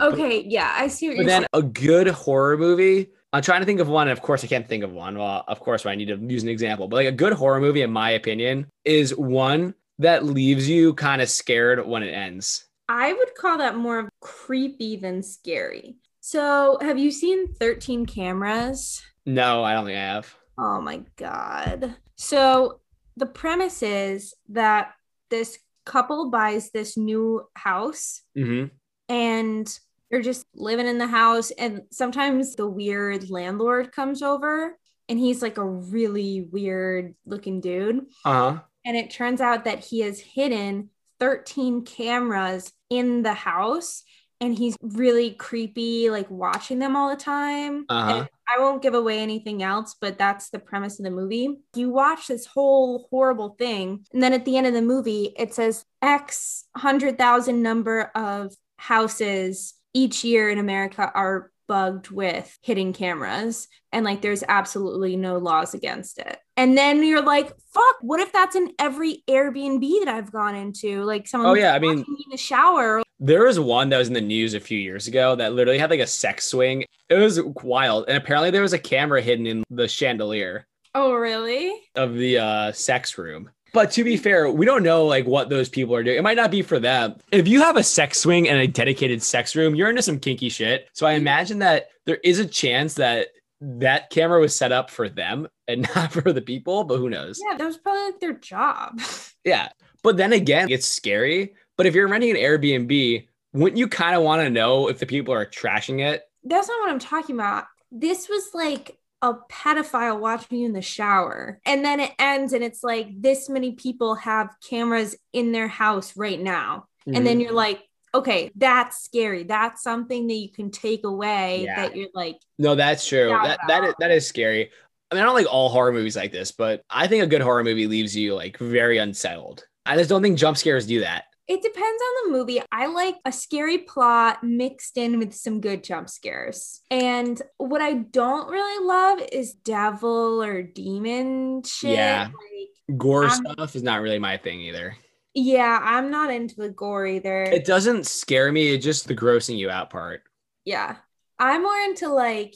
Speaker 1: Okay, yeah, I see what
Speaker 2: But
Speaker 1: you're
Speaker 2: then
Speaker 1: saying.
Speaker 2: a good horror movie, I'm trying to think of one. And of course, I can't think of one. Well, of course, I need to use an example. But like a good horror movie, in my opinion, is one that leaves you kind of scared when it ends.
Speaker 1: I would call that more of creepy than scary. So, have you seen 13 cameras?
Speaker 2: No, I don't think I have.
Speaker 1: Oh my God. So, the premise is that this couple buys this new house
Speaker 2: hmm
Speaker 1: and they're just living in the house. And sometimes the weird landlord comes over and he's like a really weird looking dude.
Speaker 2: Uh huh.
Speaker 1: And it turns out that he has hidden 13 cameras in the house and he's really creepy, like watching them all the time.
Speaker 2: Uh-huh.
Speaker 1: I won't give away anything else, but that's the premise of the movie. You watch this whole horrible thing, and then at the end of the movie, it says X hundred thousand number of houses each year in America are bugged with hidden cameras and like there's absolutely no laws against it. And then you're like, fuck, what if that's in every Airbnb that I've gone into? Like someone
Speaker 2: Oh, yeah, I mean-
Speaker 1: me in the shower.
Speaker 2: There was one that was in the news a few years ago that literally had like a sex swing. It was wild. And apparently there was a camera hidden in the chandelier
Speaker 1: Oh, really?
Speaker 2: of the uh, sex room. But to be fair, we don't know like what those people are doing. It might not be for them. If you have a sex swing and a dedicated sex room, you're into some kinky shit. So I imagine that there is a chance that that camera was set up for them and [laughs] not for the people, but who knows?
Speaker 1: Yeah, that was probably like their job. [laughs]
Speaker 2: Yeah. But then again, it's scary. But if you're renting an Airbnb, wouldn't you kind of want to know if the people are trashing it?
Speaker 1: That's not what I'm talking about. This was like a pedophile watching you in the shower. And then it ends and it's like this many people have cameras in their house right now. And
Speaker 2: Mm-hmm.
Speaker 1: then you're like, okay, that's scary. That's something that you can take away
Speaker 2: Yeah.
Speaker 1: that you're like,
Speaker 2: No, that's true. That that is, that is scary. I mean, I don't like all horror movies like this, but I think a good horror movie leaves you like very unsettled. I just don't think jump scares do that.
Speaker 1: It depends on the movie. I like a scary plot mixed in with some good jump scares. And what I don't really love is devil or demon shit.
Speaker 2: Yeah.
Speaker 1: Like,
Speaker 2: Gore
Speaker 1: Um,
Speaker 2: stuff is not really my thing either.
Speaker 1: yeah, I'm not into the gore either.
Speaker 2: It doesn't scare me. It's just the grossing you out part.
Speaker 1: yeah. I'm more into like,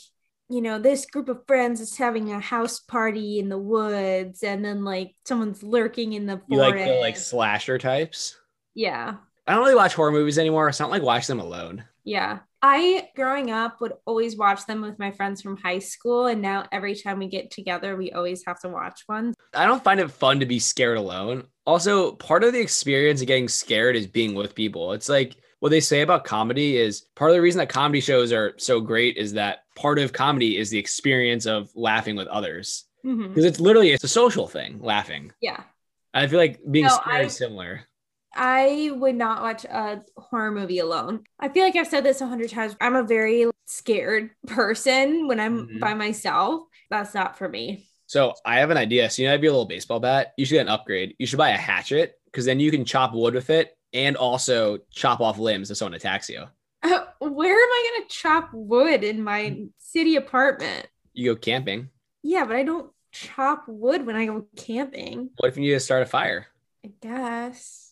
Speaker 1: you know, this group of friends is having a house party in the woods and then like someone's lurking in the forest.
Speaker 2: You like the like slasher types.
Speaker 1: Yeah.
Speaker 2: I don't really watch horror movies anymore. It's not like watch them alone.
Speaker 1: Yeah. I, growing up, would always watch them with my friends from high school. And now every time we get together, we always have to watch one.
Speaker 2: I don't find it fun to be scared alone. Also, part of the experience of getting scared is being with people. It's like what they say about comedy is part of the reason that comedy shows are so great is that part of comedy is the experience of laughing with others.
Speaker 1: Mm-hmm.
Speaker 2: Because it's literally it's a social thing, laughing.
Speaker 1: Yeah.
Speaker 2: I feel like being
Speaker 1: No,
Speaker 2: scared
Speaker 1: I-
Speaker 2: is similar.
Speaker 1: I would not watch a horror movie alone. I feel like I've said this a hundred times. I'm a very scared person when I'm
Speaker 2: Mhm.
Speaker 1: by myself. That's not for me.
Speaker 2: So I have an idea. So you know, have your little baseball bat. You should get an upgrade. You should buy a hatchet because then you can chop wood with it and also chop off limbs if someone attacks you.
Speaker 1: Where am I going to chop wood in my city apartment?
Speaker 2: You go camping.
Speaker 1: Yeah, but I don't chop wood when I go camping.
Speaker 2: What if you need to start a fire?
Speaker 1: I guess.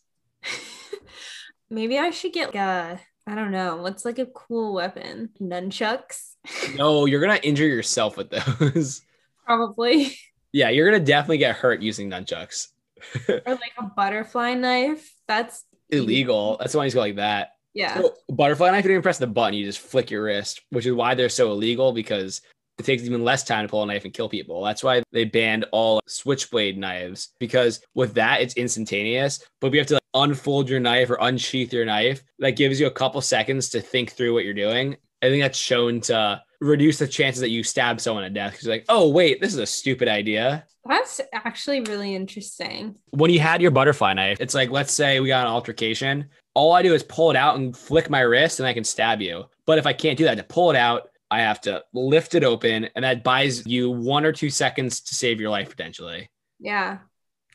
Speaker 1: [laughs] Maybe I should get like a, I don't know, what's like a cool weapon? Nunchucks?
Speaker 2: No, you're gonna injure yourself with those. [laughs]
Speaker 1: Probably.
Speaker 2: yeah, you're gonna definitely get hurt using nunchucks. [laughs]
Speaker 1: or like a butterfly knife. That's
Speaker 2: Illegal. That's why he's go like that.
Speaker 1: yeah.
Speaker 2: So, butterfly knife, you don't even press the button, you just flick your wrist, which is why they're so illegal because it takes even less time to pull a knife and kill people. That's why they banned all switchblade knives because with that it's instantaneous. But we have to like, unfold your knife or unsheath your knife, that gives you a couple seconds to think through what you're doing. I think that's shown to reduce the chances that you stab someone to death. Because like, oh wait, this is a stupid idea.
Speaker 1: That's actually really interesting.
Speaker 2: When you had your butterfly knife, it's like, let's say we got an altercation. All I do is pull it out and flick my wrist, and I can stab you. But if I can't do that, to pull it out, I have to lift it open, and that buys you one or two seconds to save your life potentially.
Speaker 1: Yeah.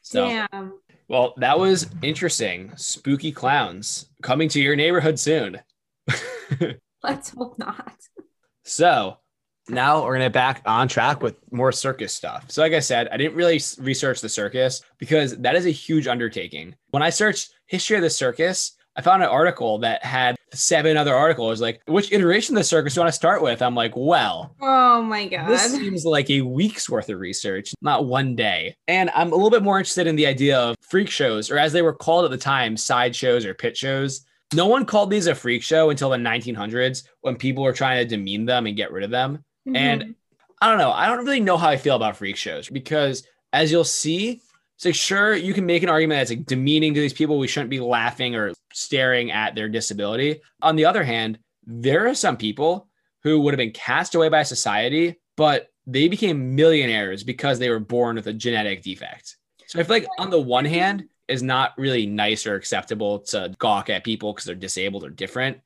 Speaker 2: So,
Speaker 1: Damn.
Speaker 2: Well, that was interesting. Spooky clowns coming to your neighborhood soon. [laughs]
Speaker 1: Let's hope not.
Speaker 2: So now we're gonna get back on track with more circus stuff. So, like I said, I didn't really research the circus because that is a huge undertaking. When I searched history of the circus, I found an article that had seven other articles like which iteration of the circus do you want to start with? I'm like, well,
Speaker 1: Oh my god.
Speaker 2: this seems like a week's worth of research, not one day. And I'm a little bit more interested in the idea of freak shows, or as they were called at the time, side shows or pit shows. No one called these a freak show until the 1900s when people were trying to demean them and get rid of them. and-
Speaker 1: Mhm.
Speaker 2: I don't know. I don't really know how I feel about freak shows because as you'll see, it's like sure you can make an argument that's like demeaning to these people. We shouldn't be laughing or staring at their disability. On the other hand, there are some people who would have been cast away by society, but they became millionaires because they were born with a genetic defect. So I feel like on the one hand, is not really nice or acceptable to gawk at people because they're disabled or different.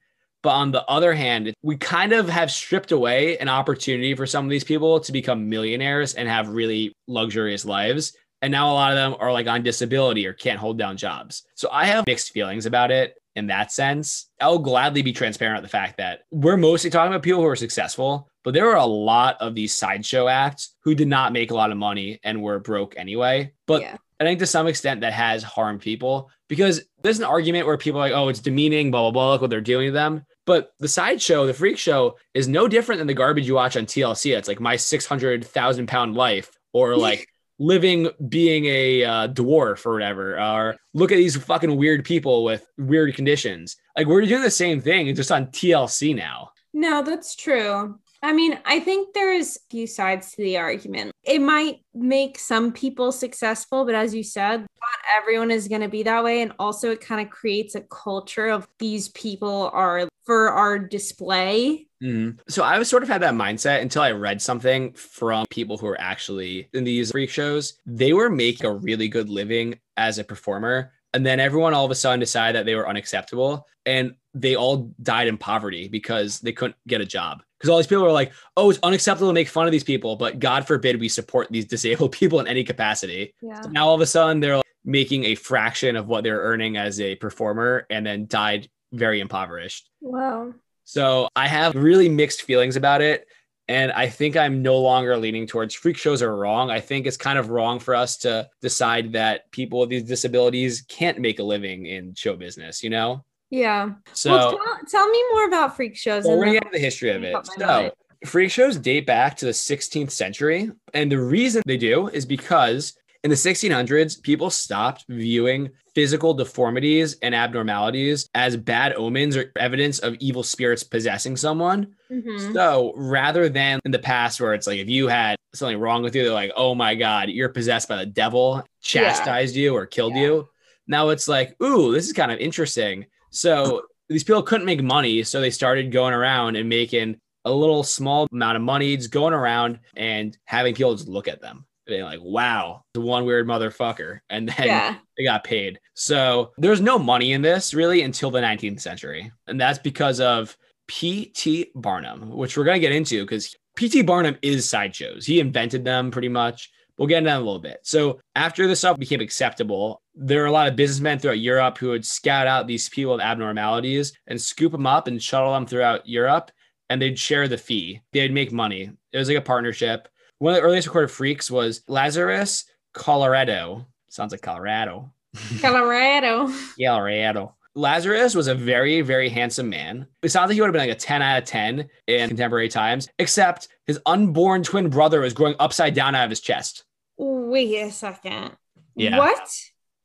Speaker 2: But on the other hand, we kind of have stripped away an opportunity for some of these people to become millionaires and have really luxurious lives. And now a lot of them are like on disability or can't hold down jobs. So I have mixed feelings about it in that sense. I'll gladly be transparent with the fact that we're mostly talking about people who are successful, but there are a lot of these sideshow acts who did not make a lot of money and were broke anyway. But
Speaker 1: Yeah.
Speaker 2: I think to some extent that has harmed people because there's an argument where people are like, oh, it's demeaning, blah, blah, blah, look what they're doing to them. But the sideshow, the freak show, is no different than the garbage you watch on TLC. It's like my 600,000 pound life or [laughs] like living being a uh, dwarf or whatever. Or look at these fucking weird people with weird conditions. Like we're doing the same thing, just on TLC now.
Speaker 1: No, that's true. I mean, I think there's a few sides to the argument. It might make some people successful, but as you said, not everyone is going to be that way. And also, it kind of creates a culture of these people are for our display.
Speaker 2: Mhm. So I was sort of had that mindset until I read something from people who are actually in these freak shows. They were making a really good living as a performer. And then everyone all of a sudden decided that they were unacceptable. And they all died in poverty because they couldn't get a job. Because all these people were like, oh, it's unacceptable to make fun of these people, but God forbid we support these [laughs] disabled people in any capacity.
Speaker 1: Yeah.
Speaker 2: So now all of a sudden they're making a fraction of what they're earning as a performer and then died very impoverished.
Speaker 1: Wow.
Speaker 2: So I have really mixed feelings about it. And I think I'm no longer leaning towards freak shows are wrong. I think it's kind of wrong for us to decide that people with these disabilities can't make a living in show business, you know?
Speaker 1: Yeah.
Speaker 2: So
Speaker 1: well, tell, tell me more about freak shows.
Speaker 2: well, we're gonna get into the history of it. So
Speaker 1: mind.
Speaker 2: freak shows date back to the 16th century. And the reason they do is because in the 1600s, people stopped viewing physical deformities and abnormalities as bad omens or evidence of evil spirits possessing someone.
Speaker 1: Mhm.
Speaker 2: So rather than in the past where it's like if you had something wrong with you, they're like, oh my God, you're possessed by the devil, chastised you or killed
Speaker 1: Yeah.
Speaker 2: you. Now it's like, ooh, this is kind of interesting. So these people couldn't make money. So they started going around and making a little small amount of money, just going around and having people just look at them. Being like, wow, the one weird motherfucker. And then
Speaker 1: yeah.
Speaker 2: they got paid. So there's no money in this really until the 19th century. And that's because of P.T. Barnum, which we're going to get into because P.T. Barnum is sideshows. He invented them pretty much. We'll get into that in a little bit. So after this stuff became acceptable, there are a lot of businessmen throughout Europe who would scout out these people with abnormalities and scoop them up and shuttle them throughout Europe. And they'd share the fee. They'd make money. It was like a partnership. One of the earliest recorded freaks was Lazarus Colloredo. Sounds like Colorado. [laughs]
Speaker 1: Colorado.
Speaker 2: yeah, Colorado. Lazarus was a very, very handsome man. It sounds like he would have been like a 10 out of 10 in contemporary times, except his unborn twin brother was growing upside down out of his chest.
Speaker 1: Wait a second.
Speaker 2: Yeah.
Speaker 1: What?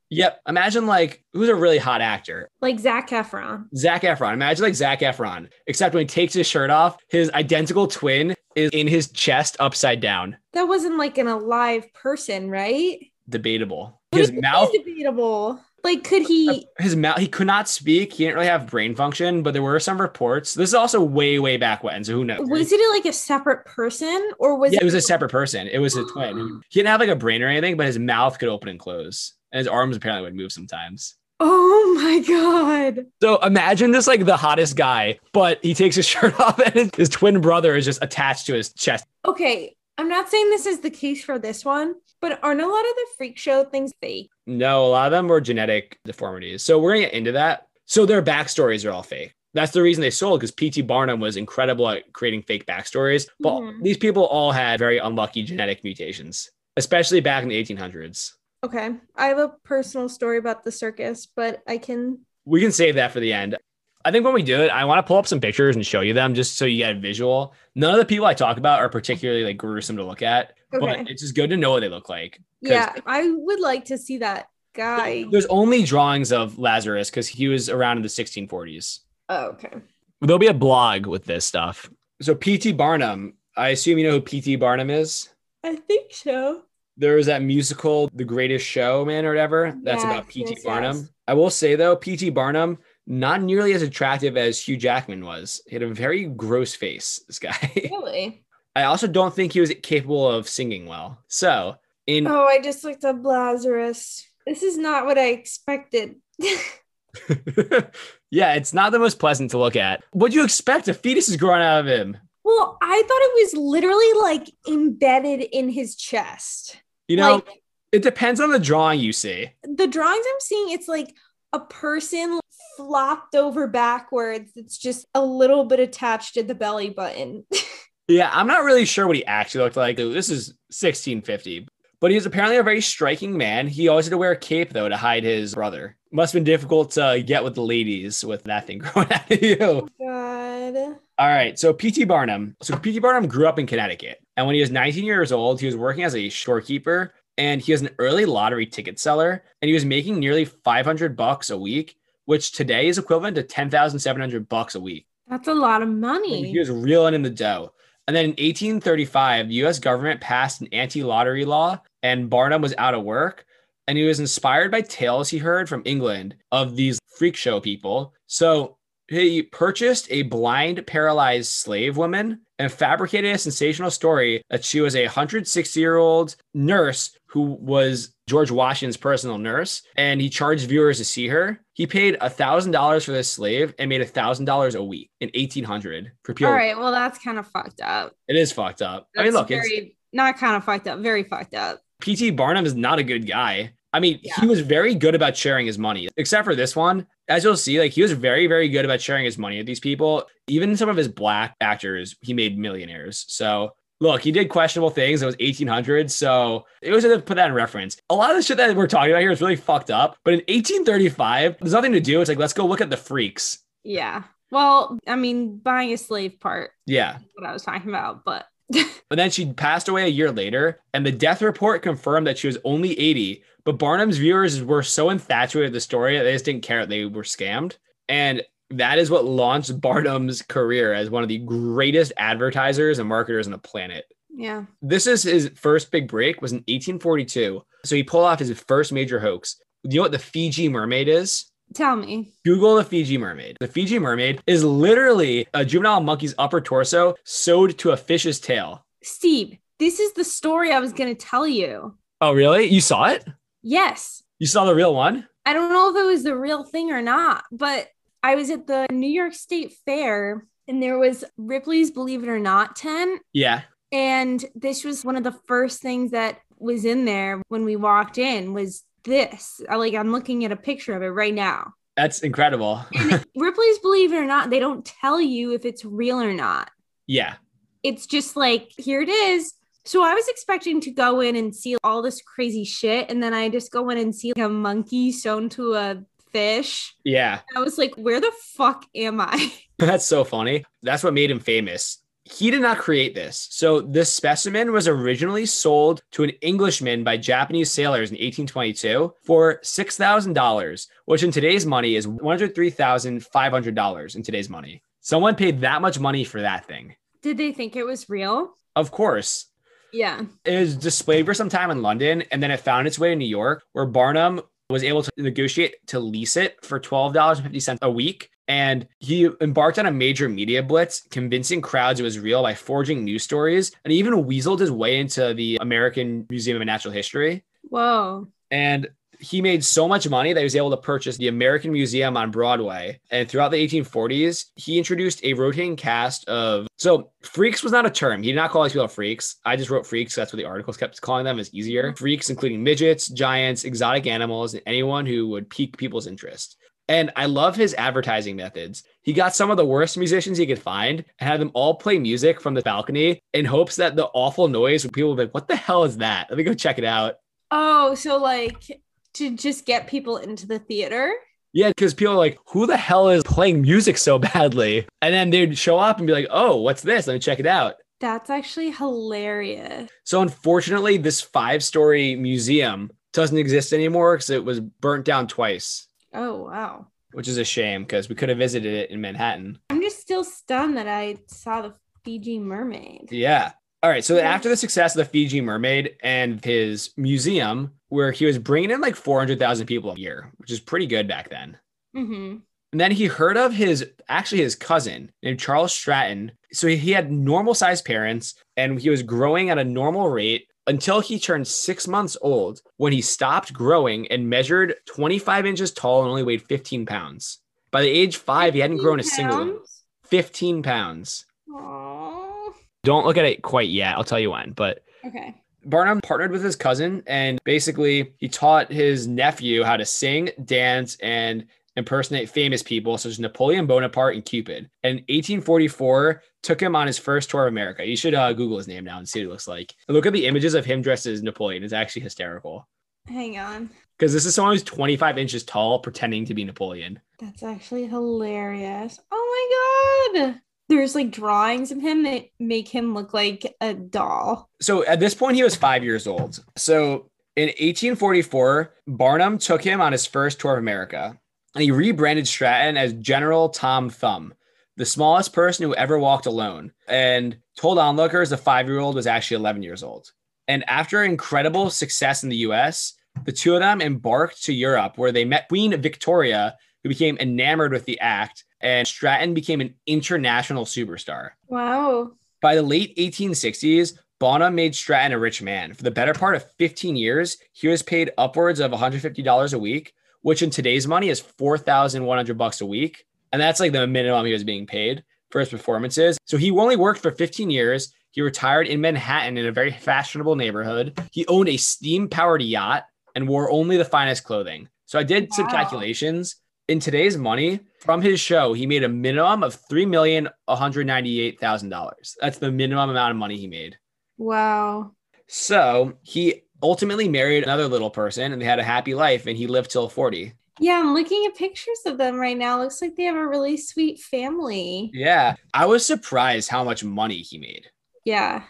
Speaker 2: Yep. Imagine like who's a really hot actor?
Speaker 1: Like Zac Efron.
Speaker 2: Zac Efron. Imagine like Zac Efron, except when he takes his shirt off, his identical twin is in his chest upside down.
Speaker 1: That wasn't like an alive person, right?
Speaker 2: Debatable.
Speaker 1: What
Speaker 2: His mouth,
Speaker 1: debatable. Like, could he?
Speaker 2: Uh, his mouth, he could not speak. He didn't really have brain function, but there were some reports. This is also way, way back when, so who knows?
Speaker 1: Was it like a separate person, or was
Speaker 2: yeah, it was a separate person. It was a twin. He didn't have like a brain or anything, but his mouth could open and close, and his arms apparently would move sometimes.
Speaker 1: Oh my god!
Speaker 2: So imagine this like the hottest guy, but he takes his [laughs] shirt off, and his twin brother is just attached to his chest.
Speaker 1: Okay, I'm not saying this is the case for this one, but aren't a lot of the freak show things fake?
Speaker 2: No, a lot of them were genetic deformities. So we're gonna get into that. So their backstories are all fake. That's the reason they sold because P.T. Barnum was incredible at creating fake backstories. But
Speaker 1: Mhm.
Speaker 2: these people all had very unlucky genetic mutations, especially back in the 1800s.
Speaker 1: Okay, I have a personal story about the circus, but I can.
Speaker 2: We can save that for the end. I think when we do it, I want to pull up some pictures and show you them just so you get a visual. None of the people I talk about are particularly like gruesome to look at,
Speaker 1: Okay.
Speaker 2: but it's just good to know what they look like.
Speaker 1: Yeah, I would like to see that guy.
Speaker 2: There's only drawings of Lazarus because he was around in the 1640s.
Speaker 1: Oh, okay.
Speaker 2: There'll be a blog with this stuff. So P.T. Barnum, I assume you know who P.T. Barnum is.
Speaker 1: I think so.
Speaker 2: There was that musical, The Greatest Showman, or whatever. That's about P.T.
Speaker 1: yes,
Speaker 2: Barnum.
Speaker 1: yes.
Speaker 2: I will say though, P.T. Barnum not nearly as attractive as Hugh Jackman was. He had a very gross face. This guy. [laughs]
Speaker 1: Really?
Speaker 2: I also don't think he was capable of singing well. So in
Speaker 1: Oh, I just looked up Lazarus. This is not what I expected. [laughs]
Speaker 2: yeah, it's not the most pleasant to look at. What'd you expect? A fetus is growing out of him.
Speaker 1: well, I thought it was literally like embedded in his chest.
Speaker 2: You know,
Speaker 1: like
Speaker 2: it depends on the drawing you see.
Speaker 1: the drawings I'm seeing, it's like a person flopped over backwards. It's just a little bit attached to the belly button. [laughs]
Speaker 2: Yeah, I'm not really sure what he actually looked like. This is 1650, but he was apparently a very striking man. He always had to wear a cape though to hide his brother. Must have been difficult to get with the ladies with that thing [laughs] growing out of you.
Speaker 1: Oh God.
Speaker 2: All right, so P.T. Barnum. So P.T. Barnum grew up in Connecticut, and when he was 19 years old, he was working as a storekeeper, and he was an early lottery ticket seller, and he was making nearly 500 bucks a week, which today is equivalent to 10,700 bucks a week.
Speaker 1: That's a lot of
Speaker 2: And
Speaker 1: money.
Speaker 2: He was reeling in the dough. And then in 1835, the US government passed an anti lottery law, and Barnum was out of work. And he was inspired by tales he heard from England of these freak show people. So he purchased a blind, paralyzed slave woman and fabricated a sensational story that she was a 160 year old nurse who was George Washington's personal nurse. And he charged viewers to see her. He paid $1,000 for this slave and made $1,000 a week in 1800 for people.
Speaker 1: All right. Well, that's kind of fucked up.
Speaker 2: It is fucked up. I mean,
Speaker 1: That's
Speaker 2: look, it's,
Speaker 1: very, not kind of fucked up, very fucked up.
Speaker 2: PT Barnum is not a good guy. I mean,
Speaker 1: Yeah.
Speaker 2: he was very good about sharing his money, except for this one. As you'll see, like he was very, very good about sharing his money with these people. Even some of his black actors, he made millionaires. So look, he did questionable things. It was 1800, so it was to put that in reference. A lot of the shit that we're talking about here is really fucked up. But in 1835, there's nothing to do. It's like let's go look at the freaks.
Speaker 1: Yeah. Well, I mean, buying a slave part,
Speaker 2: Yeah.
Speaker 1: what I was talking about, but
Speaker 2: But then she passed away a year later, and the death report confirmed that she was only 80. But Barnum's viewers were so infatuated with the story that they just didn't care that they were scammed. And that is what launched Barnum's career as one of the greatest advertisers and marketers on the planet.
Speaker 1: yeah.
Speaker 2: This is his first big break was in 1842. So he pulled off his first major hoax. You know what the Fiji mermaid is?
Speaker 1: Tell me.
Speaker 2: Google the Fiji mermaid. The Fiji mermaid is literally a juvenile monkey's upper torso sewed to a fish's tail.
Speaker 1: Steve, this is the story I was going to tell you.
Speaker 2: Oh, really? You saw it?
Speaker 1: Yes.
Speaker 2: You saw the real one?
Speaker 1: I don't know if it was the real thing or not, but I was at the New York State Fair and there was Ripley's Believe It or Not tent.
Speaker 2: Yeah.
Speaker 1: And this was one of the first things that was in there when we walked in was this. I like I'm looking at a picture of it right now.
Speaker 2: That's incredible. [laughs]
Speaker 1: Ripley's Believe It or Not, they don't tell you if it's real or not.
Speaker 2: yeah.
Speaker 1: It's just like, here it is. So I was expecting to go in and see all this crazy shit. And then I just go in and see like a monkey sewn to a fish.
Speaker 2: Yeah.
Speaker 1: I was like, where the fuck am I? [laughs]
Speaker 2: That's so funny. That's what made him famous. He did not create this. So this specimen was originally sold to an Englishman by Japanese sailors in 1822 for $6,000, which in today's money is $103,500 in today's money. Someone paid that much money for that thing.
Speaker 1: Did they think it was real?
Speaker 2: Of course,
Speaker 1: Yeah.
Speaker 2: it was displayed for some time in London and then it found its way to New York, where Barnum was able to negotiate to lease it for $12.50 a week. And he embarked on a major media blitz, convincing crowds it was real by forging news stories and he even weaseled his way into the American Museum of Natural History.
Speaker 1: Whoa.
Speaker 2: And he made so much money that he was able to purchase the American Museum on Broadway. And throughout the 1840s, he introduced a rotating cast of. So, freaks was not a term. He did not call these people freaks. I just wrote freaks. That's what the articles kept calling them. Is easier. Freaks, including midgets, giants, exotic animals, and anyone who would pique people's interest. And I love his advertising methods. He got some of the worst musicians he could find and had them all play music from the balcony in hopes that the awful noise would people would be like, what the hell is that? Let me go check it out.
Speaker 1: Oh, so like to just get people into the theater.
Speaker 2: Yeah, because people are like, who the hell is playing music so badly? And then they'd show up and be like, oh, what's this? Let me check it out.
Speaker 1: That's actually hilarious.
Speaker 2: So, unfortunately, this five story museum doesn't exist anymore because it was burnt down twice.
Speaker 1: Oh, wow.
Speaker 2: Which is a shame because we could have visited it in Manhattan.
Speaker 1: I'm just still stunned that I saw the Fiji mermaid.
Speaker 2: Yeah. All right. So, after the success of the Fiji mermaid and his museum, where he was bringing in like 400,000 people a year, which is pretty good back then.
Speaker 1: Mm-hmm.
Speaker 2: And then he heard of his actually his cousin named Charles Stratton. So he had normal sized parents and he was growing at a normal rate until he turned six months old when he stopped growing and measured 25 inches tall and only weighed 15 pounds. By the age five, he hadn't grown a single 15 pounds.
Speaker 1: Aww.
Speaker 2: Don't look at it quite yet. I'll tell you when, but
Speaker 1: Okay.
Speaker 2: Barnum partnered with his cousin and basically he taught his nephew how to sing, dance, and impersonate famous people such as Napoleon Bonaparte and Cupid. And 1844 took him on his first tour of America. You should uh, Google his name now and see what it looks like. And look at the images of him dressed as Napoleon. It's actually hysterical.
Speaker 1: Hang on.
Speaker 2: Because this is someone who's 25 inches tall pretending to be Napoleon.
Speaker 1: That's actually hilarious. Oh my god. There's like drawings of him that make him look like a doll.
Speaker 2: So at this point, he was five years old. So in 1844, Barnum took him on his first tour of America and he rebranded Stratton as General Tom Thumb, the smallest person who ever walked alone, and told onlookers the five year old was actually 11 years old. And after incredible success in the US, the two of them embarked to Europe where they met Queen Victoria, who became enamored with the act, and Stratton became an international superstar.
Speaker 1: Wow.
Speaker 2: By the late 1860s, Barnum made Stratton a rich man. For the better part of 15 years, he was paid upwards of $150 a week, which in today's money is 4,100 bucks a week. And that's like the minimum he was being paid for his performances. So he only worked for 15 years. He retired in Manhattan in a very fashionable neighborhood. He owned a steam powered yacht and wore only the finest clothing. So I did some calculations. In today's money, from his show, he made a minimum of three million one hundred ninety-eight thousand dollars. That's the minimum amount of money he made.
Speaker 1: Wow.
Speaker 2: So he ultimately married another little person, and they had a happy life. And he lived till forty.
Speaker 1: Yeah, I'm looking at pictures of them right now. Looks like they have a really sweet family.
Speaker 2: Yeah, I was surprised how much money he made.
Speaker 1: Yeah.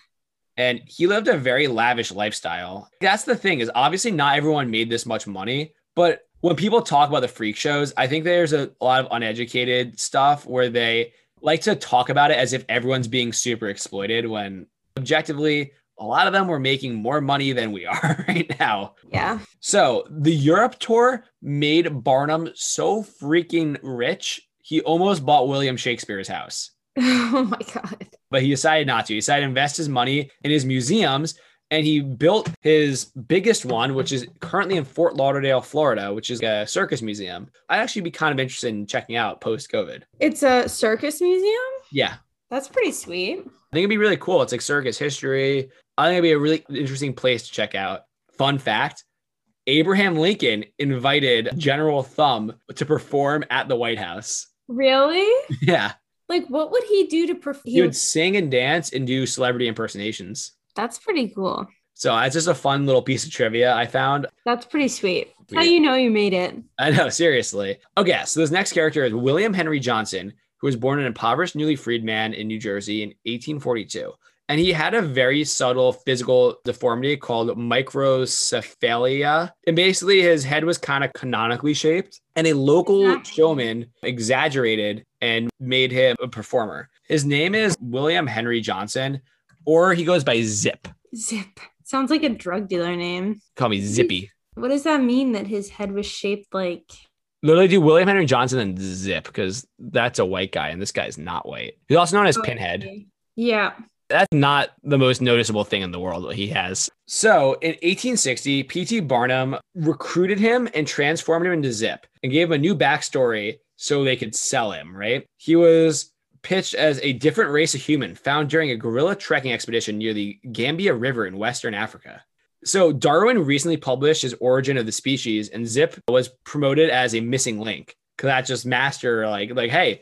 Speaker 2: and he lived a very lavish lifestyle. That's the thing is obviously not everyone made this much money, but when people talk about the freak shows, I think there's a, a lot of uneducated stuff where they like to talk about it as if everyone's being super exploited when objectively a lot of them were making more money than we are [laughs] right now.
Speaker 1: Yeah.
Speaker 2: So, the Europe tour made Barnum so freaking rich, he almost bought William Shakespeare's house [laughs]
Speaker 1: Oh my god.
Speaker 2: but he decided not to. He decided to invest his money in his museums and he built his biggest one, which is currently in Fort Lauderdale, Florida, which is a circus museum. I'd actually be kind of interested in checking out post COVID.
Speaker 1: It's a circus museum?
Speaker 2: Yeah,
Speaker 1: That's pretty sweet.
Speaker 2: I think it'd be really cool. It's like circus history. I think it'd be a really interesting place to check out. Fun fact Abraham Lincoln invited General Thumb to perform at the White House.
Speaker 1: Really? [laughs]
Speaker 2: Yeah,
Speaker 1: Like what would he do to perform?
Speaker 2: he would sing and dance and do celebrity impersonations.
Speaker 1: That's pretty cool.
Speaker 2: So uh, that's just a fun little piece of trivia I found.
Speaker 1: That's pretty sweet. How
Speaker 2: Sweet.
Speaker 1: you know you made it?
Speaker 2: I know, seriously. Okay, so this next character is William Henry Johnson, who was born an impoverished, newly freed man in New Jersey in 1842. And he had a very subtle physical deformity called microcephalia. And basically, his head was kind of canonically shaped. And a local showman exaggerated and made him a performer. His name is William Henry Johnson, or he goes by Zip.
Speaker 1: Zip. Sounds like a drug dealer name.
Speaker 2: Call me Zippy.
Speaker 1: What does that mean that his head was shaped like?
Speaker 2: Literally do William Henry Johnson and Zip because that's a white guy and this guy is not white. He's also known as oh, Pinhead.
Speaker 1: Yeah.
Speaker 2: That's not the most noticeable thing in the world that he has. So in 1860, P.T. Barnum recruited him and transformed him into Zip and gave him a new backstory so they could sell him, right? He was pitched as a different race of human found during a gorilla trekking expedition near the Gambia River in Western Africa. So Darwin recently published his Origin of the Species, and Zip was promoted as a missing link. Cause that's just master like like hey,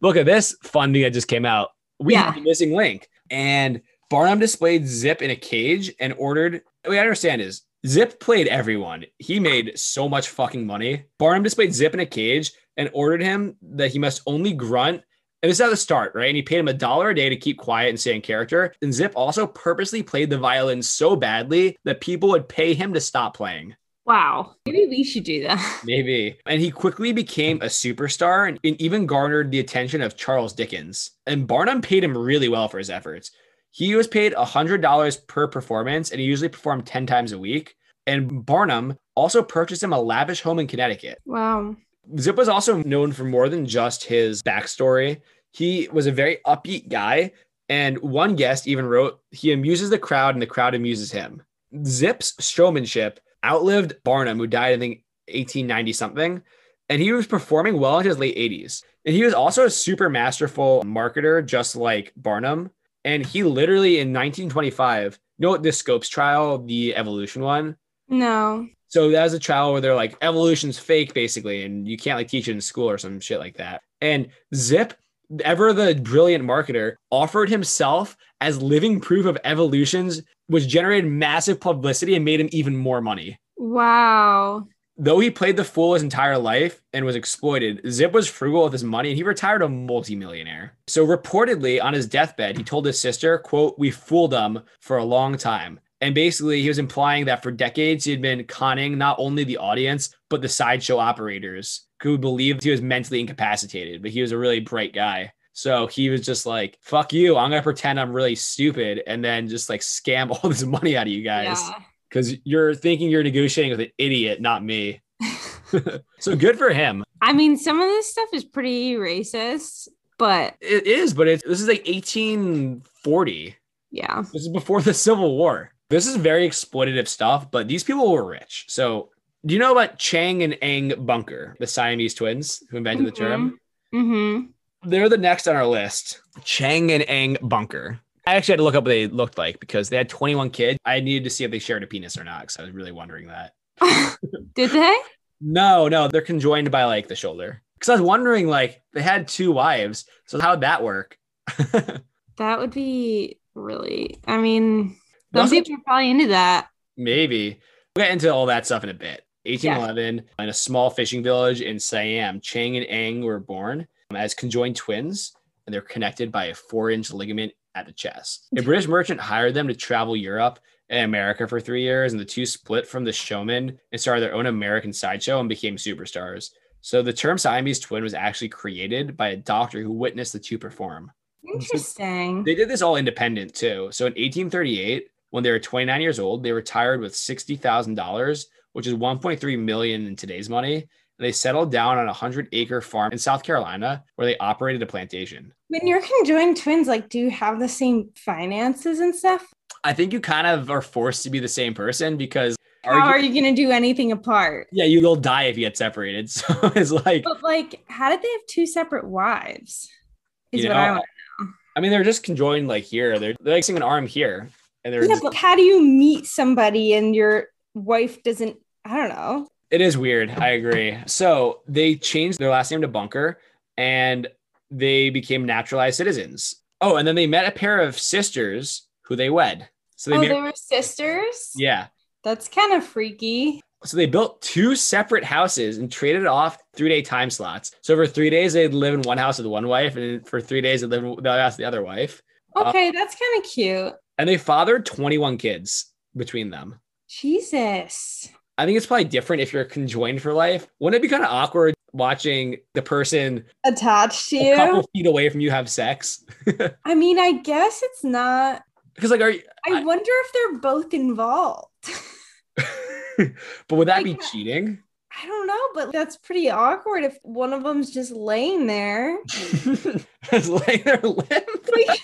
Speaker 2: look at this funding that just came out. We
Speaker 1: Yeah.
Speaker 2: have a missing link, and Barnum displayed Zip in a cage and ordered. I understand is Zip played everyone. He made so much fucking money. Barnum displayed Zip in a cage and ordered him that he must only grunt and this is at the start, right? And he paid him a dollar a day to keep quiet and stay in character. And Zip also purposely played the violin so badly that people would pay him to stop playing.
Speaker 1: Wow. Maybe we should do that. [laughs]
Speaker 2: Maybe. And he quickly became a superstar and, and even garnered the attention of Charles Dickens. And Barnum paid him really well for his efforts. He was paid $100 per performance and he usually performed 10 times a week. And Barnum also purchased him a lavish home in Connecticut.
Speaker 1: Wow.
Speaker 2: Zip was also known for more than just his backstory. He was a very upbeat guy. And one guest even wrote, he amuses the crowd and the crowd amuses him. Zip's showmanship outlived Barnum, who died, I think, 1890 something. And he was performing well into his late 80s. And he was also a super masterful marketer, just like Barnum. And he literally in 1925, you know what the Scopes trial, the evolution one?
Speaker 1: No.
Speaker 2: So that was a trial where they're like evolution's fake, basically, and you can't like teach it in school or some shit like that. And Zip, ever the brilliant marketer, offered himself as living proof of evolutions, which generated massive publicity and made him even more money.
Speaker 1: Wow.
Speaker 2: Though he played the fool his entire life and was exploited, Zip was frugal with his money and he retired a multimillionaire. So reportedly on his deathbed, he told his sister, quote, we fooled them for a long time. And basically, he was implying that for decades, he had been conning not only the audience, but the sideshow operators who believed he was mentally incapacitated, but he was a really bright guy. So he was just like, fuck you. I'm going to pretend I'm really stupid and then just like scam [laughs] all this money out of you guys
Speaker 1: Yeah.
Speaker 2: because you're thinking you're negotiating with an idiot, not me. [laughs] so good for him.
Speaker 1: I mean, some of this stuff is pretty racist, but
Speaker 2: It is, but it's this is like 1840.
Speaker 1: yeah.
Speaker 2: This is before the Civil War. This is very exploitative stuff, but these people were rich. So, do you know about Chang and Eng Bunker, the Siamese twins who invented the term?
Speaker 1: Mm-hmm.
Speaker 2: They're the next on our list. Chang and Eng Bunker. I actually had to look up what they looked like because they had 21 kids. I needed to see if they shared a penis or not because I was really wondering that. [laughs]
Speaker 1: Did they?
Speaker 2: No, no, they're conjoined by like the shoulder. Because I was wondering, like, they had two wives. So, how'd that work? [laughs]
Speaker 1: That would be really. I mean, some
Speaker 2: Also-
Speaker 1: people are probably into that.
Speaker 2: Maybe. We'll get into all that stuff in a bit. 1811, in a small fishing village in Siam, Chang and Eng were born um, as conjoined twins, and they're connected by a four inch ligament at the chest. A British merchant hired them to travel Europe and America for three years, and the two split from the showman and started their own American sideshow and became superstars. So the term Siamese twin was actually created by a doctor who witnessed the two perform.
Speaker 1: Interesting.
Speaker 2: They did this all independent too. So in 1838, when they were 29 years old, they retired with $60,000, which is 1.3 million in today's money. And they settled down on a 100 acre farm in South Carolina where they operated a plantation.
Speaker 1: When you're conjoined twins, like, do you have the same finances and stuff?
Speaker 2: I think you kind of are forced to be the same person because
Speaker 1: How
Speaker 2: are
Speaker 1: are
Speaker 2: you,
Speaker 1: going to do anything apart?
Speaker 2: yeah, you will die if you get separated. [laughs] So it's like,
Speaker 1: But like, how did they have two separate wives? Is
Speaker 2: You
Speaker 1: what I want to know.
Speaker 2: I mean, they're just conjoined like here. They're, they're like seeing an arm here. And they're
Speaker 1: Yeah,
Speaker 2: just,
Speaker 1: but how do you meet somebody and your wife doesn't? I don't know.
Speaker 2: It is weird. I agree. So they changed their last name to Bunker and they became naturalized citizens. Oh, and then they met a pair of sisters who they wed. So they,
Speaker 1: oh,
Speaker 2: mar-
Speaker 1: they were sisters.
Speaker 2: yeah.
Speaker 1: That's kind of freaky.
Speaker 2: So they built two separate houses and traded off three day time slots. So for three days they'd live in one house with one wife, and for three days they'd live in the other house with the other wife. Uh,
Speaker 1: Okay, that's kind of cute.
Speaker 2: And they fathered 21 kids between them.
Speaker 1: Jesus.
Speaker 2: I think it's probably different if you're conjoined for life. Wouldn't it be kind of awkward watching the person
Speaker 1: Attached to you,
Speaker 2: a couple feet away from you have sex? [laughs]
Speaker 1: I mean, I guess it's not.
Speaker 2: Because like, are you,
Speaker 1: I
Speaker 2: I-
Speaker 1: wonder if they're both involved. [laughs]
Speaker 2: but would that be cheating?
Speaker 1: I don't know, but that's pretty awkward if one of them's just laying there, [laughs]
Speaker 2: Just laying there limp.
Speaker 1: like,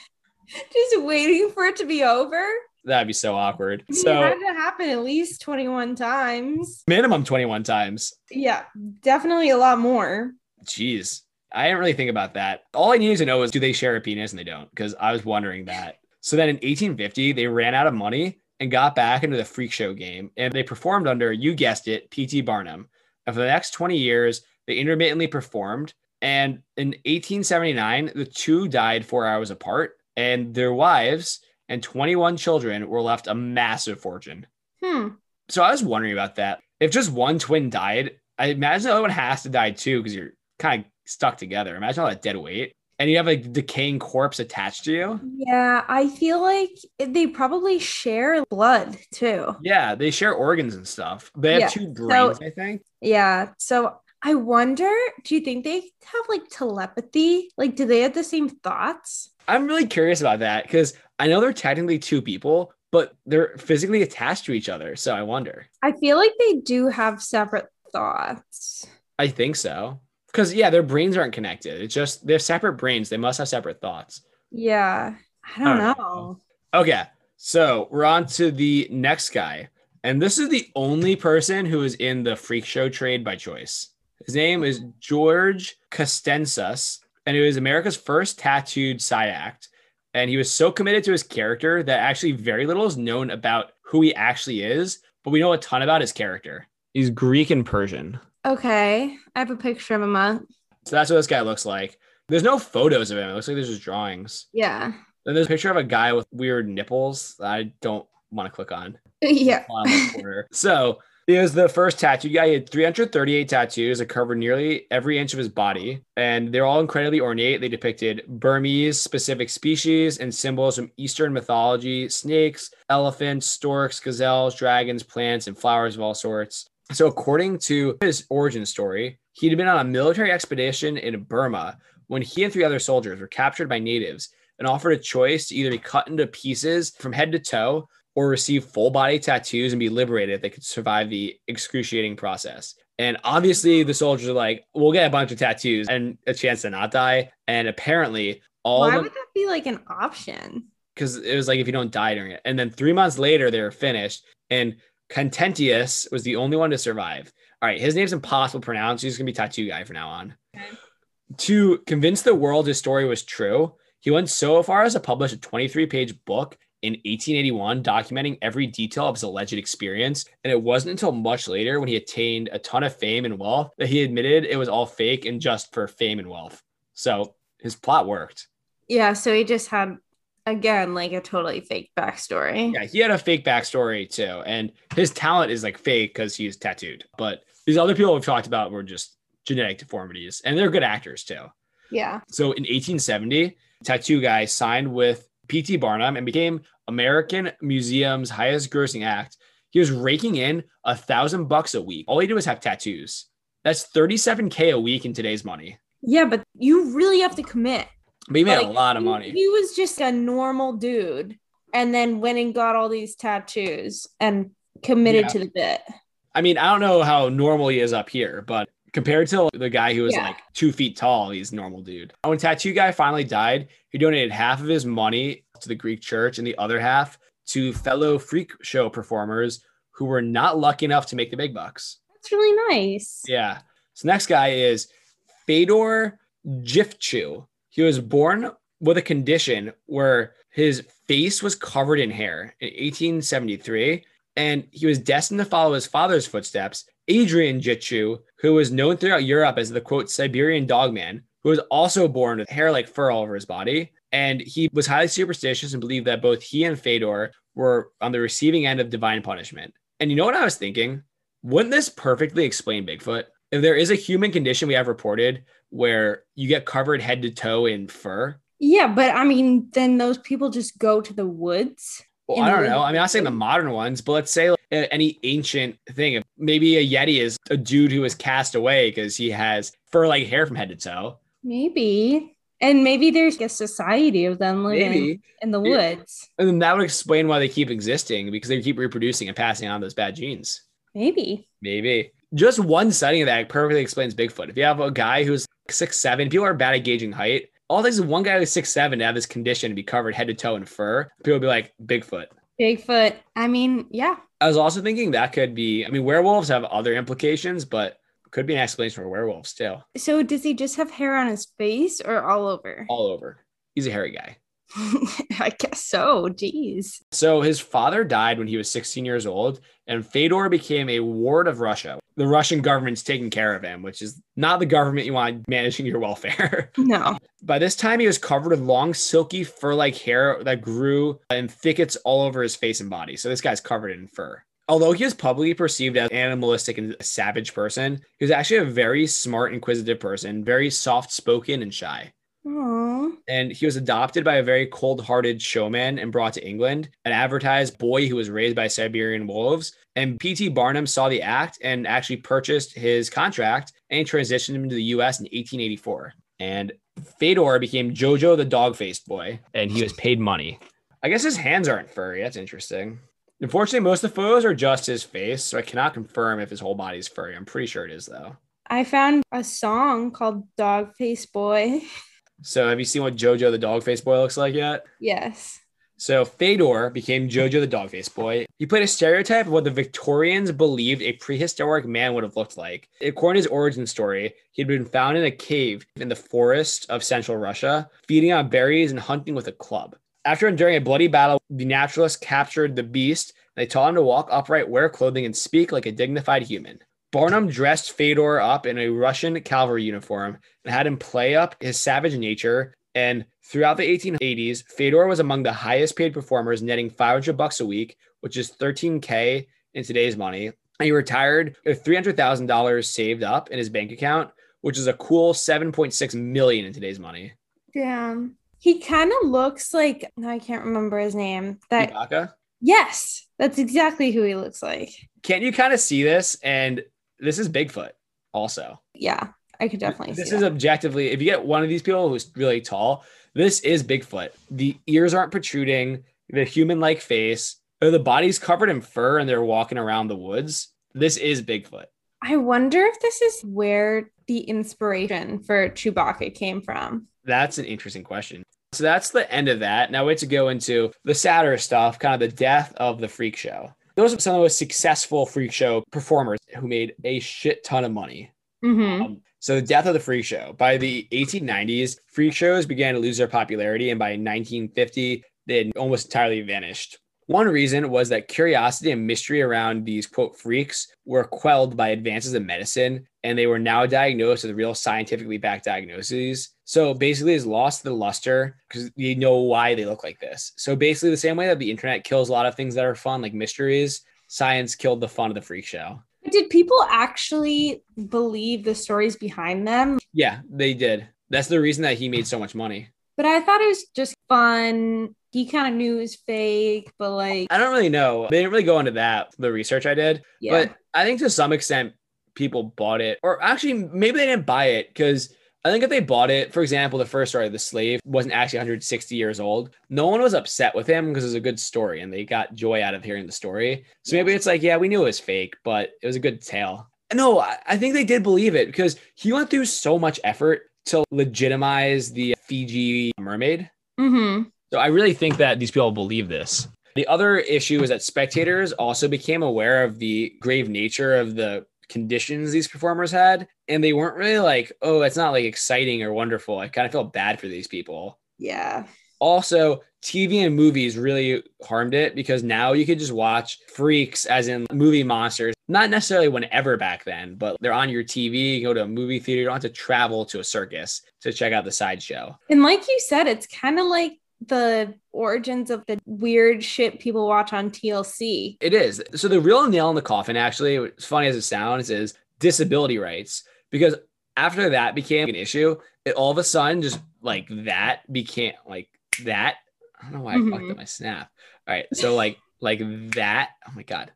Speaker 1: just waiting for it to be over.
Speaker 2: That'd be so awkward.
Speaker 1: Mean, it
Speaker 2: So
Speaker 1: had to happen at least 21 times.
Speaker 2: minimum 21 times.
Speaker 1: Yeah, definitely a lot more.
Speaker 2: Jeez. I didn't really think about that. All I needed to know is do they share a penis and they don't, because I was wondering that. So then in 1850, they ran out of money and got back into the freak show game. And they performed under, you guessed it, P.T. Barnum. And for the next 20 years, they intermittently performed. And in 1879, the two died four hours apart, and their wives and 21 children were left a massive fortune.
Speaker 1: Hmm.
Speaker 2: So I was wondering about that. If just one twin died, I imagine the other one has to die too because you're kind of stuck together. Imagine all that dead weight. And you have a decaying corpse attached to you.
Speaker 1: Yeah, I feel like they probably share blood too.
Speaker 2: Yeah, they share organs and stuff. They have
Speaker 1: Yeah,
Speaker 2: two brains, I think.
Speaker 1: Yeah. So I wonder, do you think they have like telepathy? Like, do they have the same thoughts?
Speaker 2: I'm really curious about that because I know they're technically two people, but they're physically attached to each other. So I wonder.
Speaker 1: I feel like they do have separate thoughts.
Speaker 2: I think so. Because yeah, their brains aren't connected. It's just they're separate brains. They must have separate thoughts.
Speaker 1: Yeah. I don't,
Speaker 2: don't
Speaker 1: know.
Speaker 2: know. Okay, so we're on to the next guy. And this is the only person who is in the freak show trade by choice. His name is George Costentenus, and it was America's first tattooed side act. And he was so committed to his character that actually very little is known about who he actually is, but we know a ton about his character. He's Greek and Persian.
Speaker 1: Okay. I have a picture of him up.
Speaker 2: So that's what this guy looks like. There's no photos of him. It looks like there's just drawings.
Speaker 1: Yeah.
Speaker 2: Then there's a picture of a guy with weird nipples that I don't want to click on. [laughs]
Speaker 1: Yeah.
Speaker 2: on the corner. so he was the first tattoo guy. He had 338 tattoos that covered nearly every inch of his body, and they're all incredibly ornate. They depicted Burmese specific species and symbols from Eastern mythology: snakes, elephants, storks, gazelles, dragons, plants, and flowers of all sorts. So, according to his origin story, he'd been on a military expedition in Burma when he and three other soldiers were captured by natives and offered a choice to either be cut into pieces from head to toe or receive full body tattoos and be liberated if they could survive the excruciating process. And obviously, the soldiers are like, we'll get a bunch of tattoos and a chance to not die. And apparently, all
Speaker 1: Why would that be like an option?
Speaker 2: because it was like if you don't die during it. And then three months later, they were finished. And Contentious was the only one to survive. All right, his name's impossible to pronounce. He's gonna be tattoo guy from now on.
Speaker 1: Okay.
Speaker 2: To convince the world his story was true, he went so far as to publish a 23 page book in 1881 documenting every detail of his alleged experience. And it wasn't until much later when he attained a ton of fame and wealth that he admitted it was all fake and just for fame and wealth. So his plot worked.
Speaker 1: Yeah. So he just had, again, like a totally fake backstory.
Speaker 2: Yeah, he had a fake backstory too, and his talent is like fake because he's tattooed. But these other people we've talked about were just genetic deformities, and they're good actors too.
Speaker 1: Yeah.
Speaker 2: So in 1870, Tattoo Guy signed with P.T. Barnum and became American Museum's highest grossing act. He was raking in a thousand bucks a week. All he did was have tattoos. That's 37k a week in today's money.
Speaker 1: Yeah. But you really have to commit.
Speaker 2: But he made a lot of
Speaker 1: he-
Speaker 2: money.
Speaker 1: He was just a normal dude and then went and got all these tattoos and committed
Speaker 2: Yeah.
Speaker 1: to the bit.
Speaker 2: I mean, I don't know how normal he is up here, but compared to the guy who was
Speaker 1: Yeah.
Speaker 2: like two feet tall, he's a normal dude. When Tattoo Guy finally died, he donated half of his money to the Greek church and the other half to fellow freak show performers who were not lucky enough to make the big bucks.
Speaker 1: That's really nice.
Speaker 2: Yeah. So next guy is Fedor Jeftichew. He was born with a condition where his face was covered in hair in 1873, and he was destined to follow his father's footsteps. Adrian Jeftichew, who was known throughout Europe as the quote Siberian dogman, who was also born with hair like fur all over his body. And he was highly superstitious and believed that both he and Fedor were on the receiving end of divine punishment. And you know what I was thinking? Wouldn't this perfectly explain Bigfoot? If there is a human condition we have reported where you get covered head to toe in fur,
Speaker 1: Yeah, but I mean, then those people just go to the woods.
Speaker 2: Well, I don't know. I mean, I'm not saying the modern ones, but let's say like, any ancient thing. Maybe a Yeti is a dude who was cast away because he has fur like hair from head to toe.
Speaker 1: Maybe. And maybe there's a society of them living
Speaker 2: Maybe.
Speaker 1: in the
Speaker 2: Yeah.
Speaker 1: woods.
Speaker 2: And then that would explain why they keep existing because they keep reproducing and passing on those bad genes.
Speaker 1: Maybe.
Speaker 2: Maybe. Just one sighting of that perfectly explains Bigfoot. If you have a guy who's six seven, people are bad at gauging height. All this is one guy who's six seven to have this condition to be covered head to toe in fur. People be like Bigfoot.
Speaker 1: Bigfoot. I mean, yeah.
Speaker 2: I was also thinking that could be. I mean, werewolves have other implications, but could be an explanation for werewolves too.
Speaker 1: So does he just have hair on his face or all over?
Speaker 2: All over. He's a hairy guy. [laughs]
Speaker 1: I guess so. Jeez.
Speaker 2: So his father died when he was 16 years old, and Fedor became a ward of Russia. The Russian government's taking care of him, which is not the government you want [laughs] managing your welfare. [laughs]
Speaker 1: No.
Speaker 2: By this time, he was covered with long, silky fur-like hair that grew in thickets all over his face and body. So this guy's covered in fur. Although he was publicly perceived as animalistic and a savage person, he was actually a very smart, inquisitive person, very soft-spoken and shy
Speaker 1: Aww.
Speaker 2: and he was adopted by a very cold-hearted showman and brought to England, an advertised boy who was raised by Siberian wolves. And P.T. Barnum saw the act and actually purchased his contract and transitioned him to the U.S. in 1884. And Fedor became Jojo the dog-faced boy, and he was paid money. I guess his hands aren't furry. That's interesting. Unfortunately, most of the photos are just his face, so I cannot confirm if his whole body is furry. I'm pretty sure it is, though.
Speaker 1: I found a song called Dog Face Boy. [laughs]
Speaker 2: So, have you seen what Jojo the dog-faced boy looks like yet?
Speaker 1: Yes.
Speaker 2: So Fedor became Jojo the dog face boy. He played a stereotype of what the Victorians believed a prehistoric man would have looked like. According to his origin story, he had been found in a cave in the forest of central Russia, feeding on berries and hunting with a club. After enduring a bloody battle, the naturalists captured the beast. They taught him to walk upright, wear clothing, and speak like a dignified human. Barnum dressed Fedor up in a Russian cavalry uniform and had him play up his savage nature. And throughout the 1880s, Fedor was among the highest paid performers, netting 500 bucks a week, which is 13k in today's money. And he retired with $300,000 saved up in his bank account, which is a cool 7.6 million in today's money.
Speaker 1: Damn. He kind of looks like I can't remember his name. That
Speaker 2: Ibaka?
Speaker 1: yes, that's exactly who he looks like.
Speaker 2: Can't you kind of see this? And this is Bigfoot also.
Speaker 1: Yeah, I could definitely
Speaker 2: This is
Speaker 1: that.
Speaker 2: objectively, if you get one of these people who's really tall, this is Bigfoot. The ears aren't protruding, the human like face, or the body's covered in fur and they're walking around the woods. This is Bigfoot.
Speaker 1: I wonder if this is where the inspiration for Chewbacca came from.
Speaker 2: That's an interesting question. So that's the end of that. Now we have to go into the sadder stuff, kind of the death of the freak show. Those are some of the most successful freak show performers who made a shit ton of money.
Speaker 1: hmm
Speaker 2: Um, so the death of the freak show. By the 1890s, freak shows began to lose their popularity, and by 1950, they had almost entirely vanished. One reason was that curiosity and mystery around these quote freaks were quelled by advances in medicine, and they were now diagnosed with real scientifically backed diagnoses. So basically, it's lost the luster because you know why they look like this. So basically, the same way that the internet kills a lot of things that are fun, like mysteries, science killed the fun of the freak show.
Speaker 1: Did people actually believe the stories behind them?
Speaker 2: Yeah, they did. That's the reason that he made so much money.
Speaker 1: But I thought it was just fun. He kind of knew it was fake, but like,
Speaker 2: I don't really know. They didn't really go into that, the research I did.
Speaker 1: yeah.
Speaker 2: But I think to some extent, people bought it. Or actually, maybe they didn't buy it because I think if they bought it, for example, the first story, the slave wasn't actually 160 years old. No one was upset with him because it was a good story and they got joy out of hearing the story. So maybe it's like, yeah, we knew it was fake, but it was a good tale. No, I I think they did believe it because he went through so much effort to legitimize the Fiji mermaid.
Speaker 1: hmm
Speaker 2: So I really think that these people believe this. The other issue is that spectators also became aware of the grave nature of the conditions these performers had. And they weren't really like, oh, it's not like exciting or wonderful. I kind of felt bad for these people.
Speaker 1: Yeah.
Speaker 2: Also, TV and movies really harmed it because now you could just watch freaks, as in movie monsters, not necessarily whenever back then, but they're on your TV. You go to a movie theater, you don't have to travel to a circus to check out the sideshow.
Speaker 1: And like you said, it's kind of like the origins of the weird shit people watch on TLC.
Speaker 2: It is. So the real nail in the coffin, actually, as funny as it sounds, is disability rights. Because after that became an issue, it all of a sudden just like that became like that. I don't know why I fucked
Speaker 1: Mhm.
Speaker 2: up my snap. All right. So like [laughs] like that. Oh my god.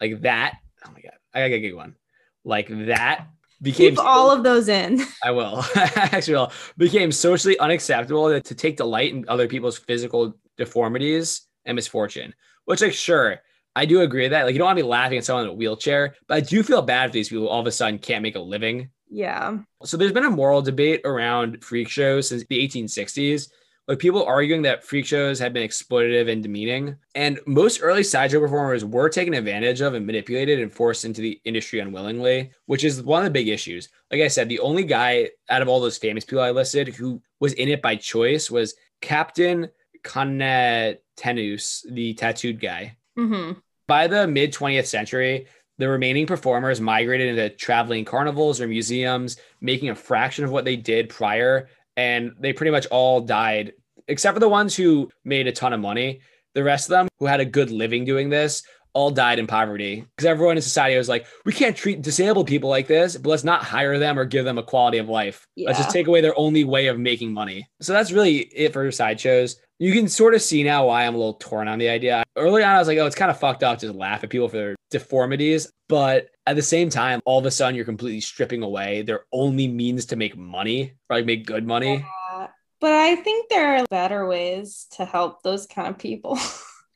Speaker 2: Like that. Oh my god. I gotta get one. Like that became
Speaker 1: Keep all of those in. [laughs]
Speaker 2: I will. [laughs] Actually, will. Became socially unacceptable to, to take delight in other people's physical deformities and misfortune. Which, like, sure, I do agree with that. Like you don't want to be laughing at someone in a wheelchair, but I do feel bad for these people who all of a sudden can't make a living.
Speaker 1: Yeah.
Speaker 2: So there's been a moral debate around freak shows since the 1860s. Like people arguing that freak shows had been exploitative and demeaning. And most early sideshow performers were taken advantage of and manipulated and forced into the industry unwillingly, which is one of the big issues. Like I said, the only guy out of all those famous people I listed who was in it by choice was Captain Conatenus, the tattooed guy.
Speaker 1: Mm-hmm.
Speaker 2: By the mid 20th century, the remaining performers migrated into traveling carnivals or museums, making a fraction of what they did prior. And they pretty much all died, except for the ones who made a ton of money. The rest of them who had a good living doing this all died in poverty because everyone in society was like, we can't treat disabled people like this, but let's not hire them or give them a quality of life. Let's just take away their only way of making money. So that's really it for sideshows. You can sort of see now why I'm a little torn on the idea. Early on, I was like, oh, it's kind of fucked up to laugh at people for their deformities. But at the same time, all of a sudden, you're completely stripping away their only means to make money or like make good money.
Speaker 1: Uh, but I think there are better ways to help those kind of people. [laughs]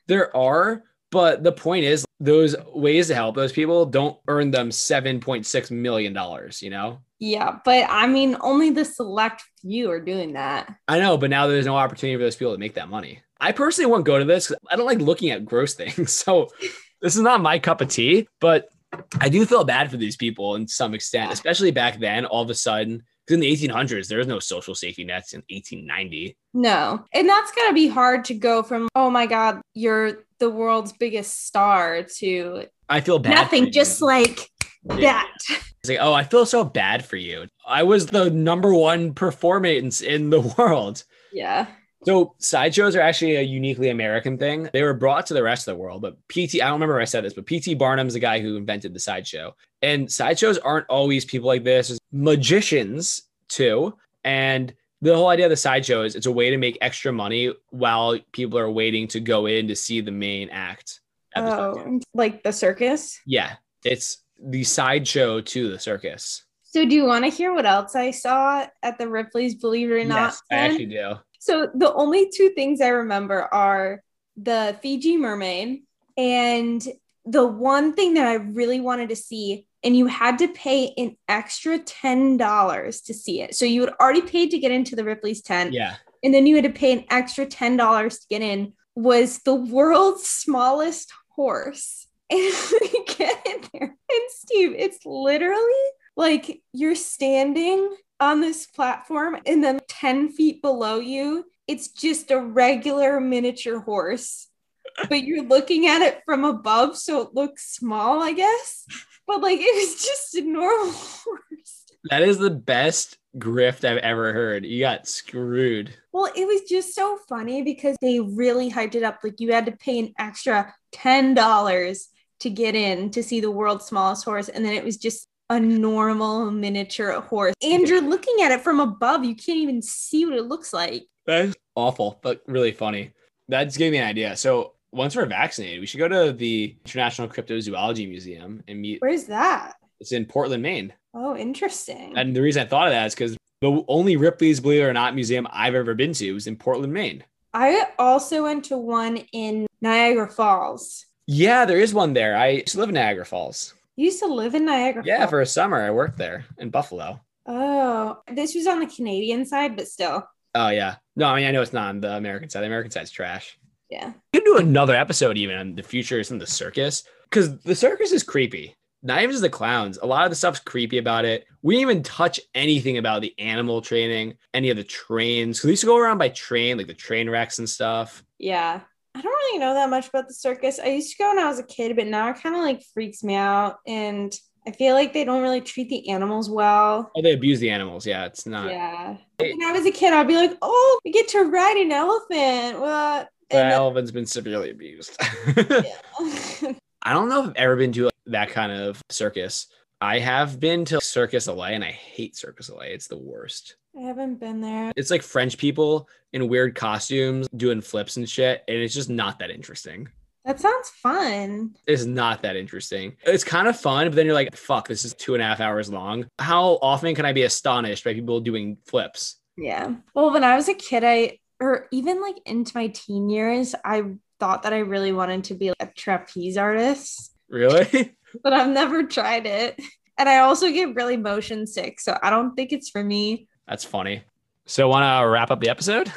Speaker 2: There are, but the point is, those ways to help those people don't earn them $7.6 million, you know?
Speaker 1: yeah, but I mean, only the select few are doing that.
Speaker 2: I know, but now there's no opportunity for those people to make that money. I personally won't go to this. I don't like looking at gross [laughs] things. So this is not my cup of tea, but I do feel bad for these people in some extent, especially back then, all of a sudden. In the 1800s, there was no social safety nets in 1890.
Speaker 1: No. And that's going to be hard to go from, oh my God, you're the world's biggest star to
Speaker 2: I feel bad.
Speaker 1: nothing, just like
Speaker 2: Yeah.
Speaker 1: that.
Speaker 2: It's like, oh, I feel so bad for you. I was the number one performance in the [laughs] world.
Speaker 1: Yeah.
Speaker 2: So sideshows are actually a uniquely American thing. They were brought to the rest of the world, but PT, I don't remember if I said this, but PT Barnum's the guy who invented the sideshow. And sideshows aren't always people like this. There's magicians too. And the whole idea of the sideshow is it's a way to make extra money while people are waiting to go in to see the main act. at the oh, sideshow.
Speaker 1: Oh, like the circus.
Speaker 2: Yeah, it's the sideshow to the circus.
Speaker 1: So, do you want to hear what else I saw at the Ripley's Believe It or Not?
Speaker 2: yes, I actually do.
Speaker 1: So the only two things I remember are the Fiji mermaid and the one thing that I really wanted to see, and you had to pay an extra $10 to see it. So you had already paid to get into the Ripley's tent,
Speaker 2: Yeah.
Speaker 1: and then you had to pay an extra $10 to get in, was the world's smallest horse. [laughs] And get in there. And Steve, it's literally like you're standing on this platform, and then 10 feet below you, it's just a regular miniature horse. But you're looking at it from above, so it looks small, I guess. But like it was just a normal [laughs] horse.
Speaker 2: That is the best grift I've ever heard. You got screwed.
Speaker 1: Well, it was just so funny because they really hyped it up. Like you had to pay an extra $10 to get in to see the world's smallest horse. And then it was just a normal miniature horse. And you're looking at it from above. You can't even see what it looks like.
Speaker 2: That's awful, but really funny. That's giving me an idea. So once we're vaccinated, we should go to the International Cryptozoology Museum and meet.
Speaker 1: Where's that?
Speaker 2: It's in Portland, Maine.
Speaker 1: Oh, interesting.
Speaker 2: And the reason I thought of that is because the only Ripley's Believe It or Not museum I've ever been to was in Portland, Maine.
Speaker 1: I also went to one in Niagara Falls.
Speaker 2: Yeah, there is one there. I used to live in Niagara Falls.
Speaker 1: You used to live in Niagara
Speaker 2: Yeah,
Speaker 1: Falls.
Speaker 2: for a summer, I worked there in Buffalo.
Speaker 1: Oh, this was on the Canadian side, but still.
Speaker 2: Oh, yeah. No, I mean, I know it's not on the American side. The American side's trash.
Speaker 1: Yeah.
Speaker 2: You could do another episode even on the futures and the circus because the circus is creepy. Not even just the clowns. A lot of the stuff's creepy about it. We didn't even touch anything about the animal training, any of the trains. Because we used to go around by train, like the train wrecks and stuff.
Speaker 1: Yeah. I don't really know that much about the circus. I used to go when I was a kid, but now it kind of like freaks me out. And I feel like they don't really treat the animals well.
Speaker 2: Oh, they abuse the animals. Yeah, it's not.
Speaker 1: Yeah. When I was a kid, I'd be like, oh, we get to ride an elephant. What?
Speaker 2: The elephant's been severely abused. [laughs] I don't know if I've ever been to that kind of circus. I have been to Cirque du Soleil and I hate Cirque du Soleil. It's the worst.
Speaker 1: I haven't been there.
Speaker 2: It's like French people in weird costumes doing flips and shit. And it's just not that interesting.
Speaker 1: That sounds fun.
Speaker 2: It's not that interesting. It's kind of fun, but then you're like, fuck, this is two and a half hours long. How often can I be astonished by people doing flips?
Speaker 1: Yeah. Well, when I was a kid, I, or even like into my teen years, I thought that I really wanted to be a trapeze artist,
Speaker 2: Really? [laughs]
Speaker 1: but I've never tried it. And I also get really motion sick, so I don't think it's for me.
Speaker 2: That's funny. So, want to wrap up the episode?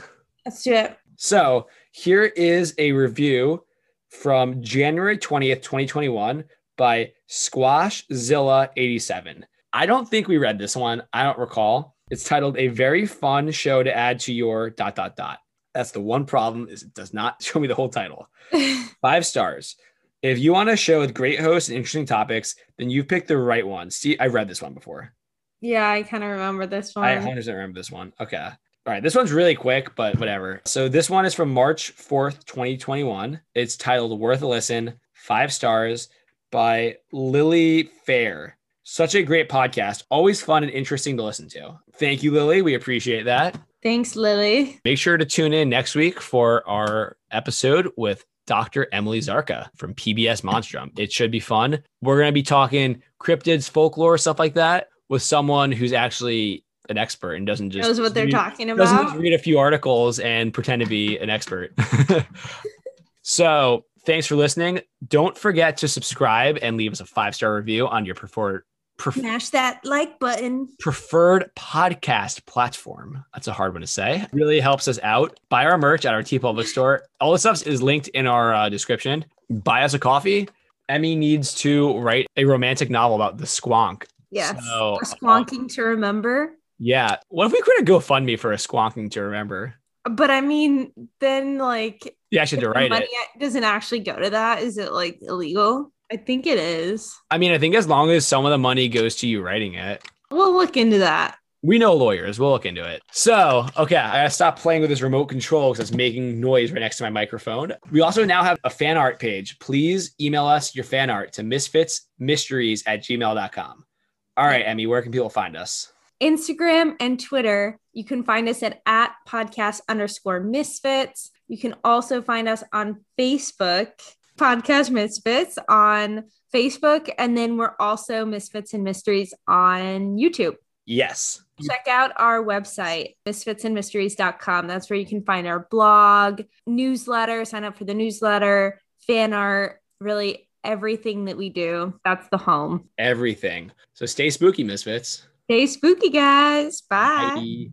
Speaker 1: Let's do it.
Speaker 2: So, here is a review from January 20th, 2021 by Squashzilla87. I don't think we read this one. I don't recall. It's titled A Very Fun Show to Add to Your dot dot dot. That's the one problem is it does not [laughs] show me the whole title. [laughs] Five stars. If you want a show with great hosts and interesting topics, then you've picked the right one. See, I read this one before.
Speaker 1: Yeah, I kind of remember this one.
Speaker 2: I 100% remember this one. Okay. All right. This one's really quick, but whatever. So this one is from March 4th, 2021. It's titled Worth a Listen, five stars by Lily Fair. Such a great podcast. Always fun and interesting to listen to. Thank you, Lily. We appreciate that.
Speaker 1: Thanks, Lily.
Speaker 2: Make sure to tune in next week for our episode with Dr. Emily Zarka from PBS Monstrum. It should be fun. We're going to be talking cryptids, folklore, stuff like that with someone who's actually an expert and doesn't just
Speaker 1: Knows what they're
Speaker 2: read-
Speaker 1: talking
Speaker 2: doesn't just
Speaker 1: about.
Speaker 2: read a few articles and pretend to be an expert. [laughs] so thanks for listening. Don't forget to subscribe and leave us a five star review on your preferred pref-
Speaker 1: Smash that like button.
Speaker 2: preferred podcast platform. That's a hard one to say. Really helps us out. Buy our merch at our TeePublic store. All the stuff is linked in our uh, description. Buy us a coffee. Emmy needs to write a romantic novel about the squonk.
Speaker 1: Yes.
Speaker 2: So,
Speaker 1: A uh, squonking to remember.
Speaker 2: Yeah. What if we create a GoFundMe for a squonking to remember?
Speaker 1: But I mean, then like
Speaker 2: yeah, actually have to
Speaker 1: if the
Speaker 2: write
Speaker 1: money
Speaker 2: it.
Speaker 1: doesn't actually go to that. Is it like illegal? I think it is.
Speaker 2: I mean, I think as long as some of the money goes to you writing it,
Speaker 1: We'll look into that.
Speaker 2: we know lawyers. We'll look into it. So, okay, I gotta stop playing with this remote control because it's making noise right next to my microphone. We also now have a fan art page. Please email us your fan art to misfitsmysteries at gmail.com. All right, Emmy, where can people find us?
Speaker 1: Instagram and Twitter, you can find us at, at podcast underscore misfits. You can also find us on Facebook, Podcast Misfits on Facebook. And then we're also Misfits and Mysteries on YouTube.
Speaker 2: Yes.
Speaker 1: Check out our website, misfitsandmysteries.com. That's where you can find our blog, newsletter, sign up for the newsletter, fan art, really everything that we do. That's the home.
Speaker 2: Everything. So stay spooky, misfits.
Speaker 1: Stay spooky, guys. Bye.
Speaker 2: Bye.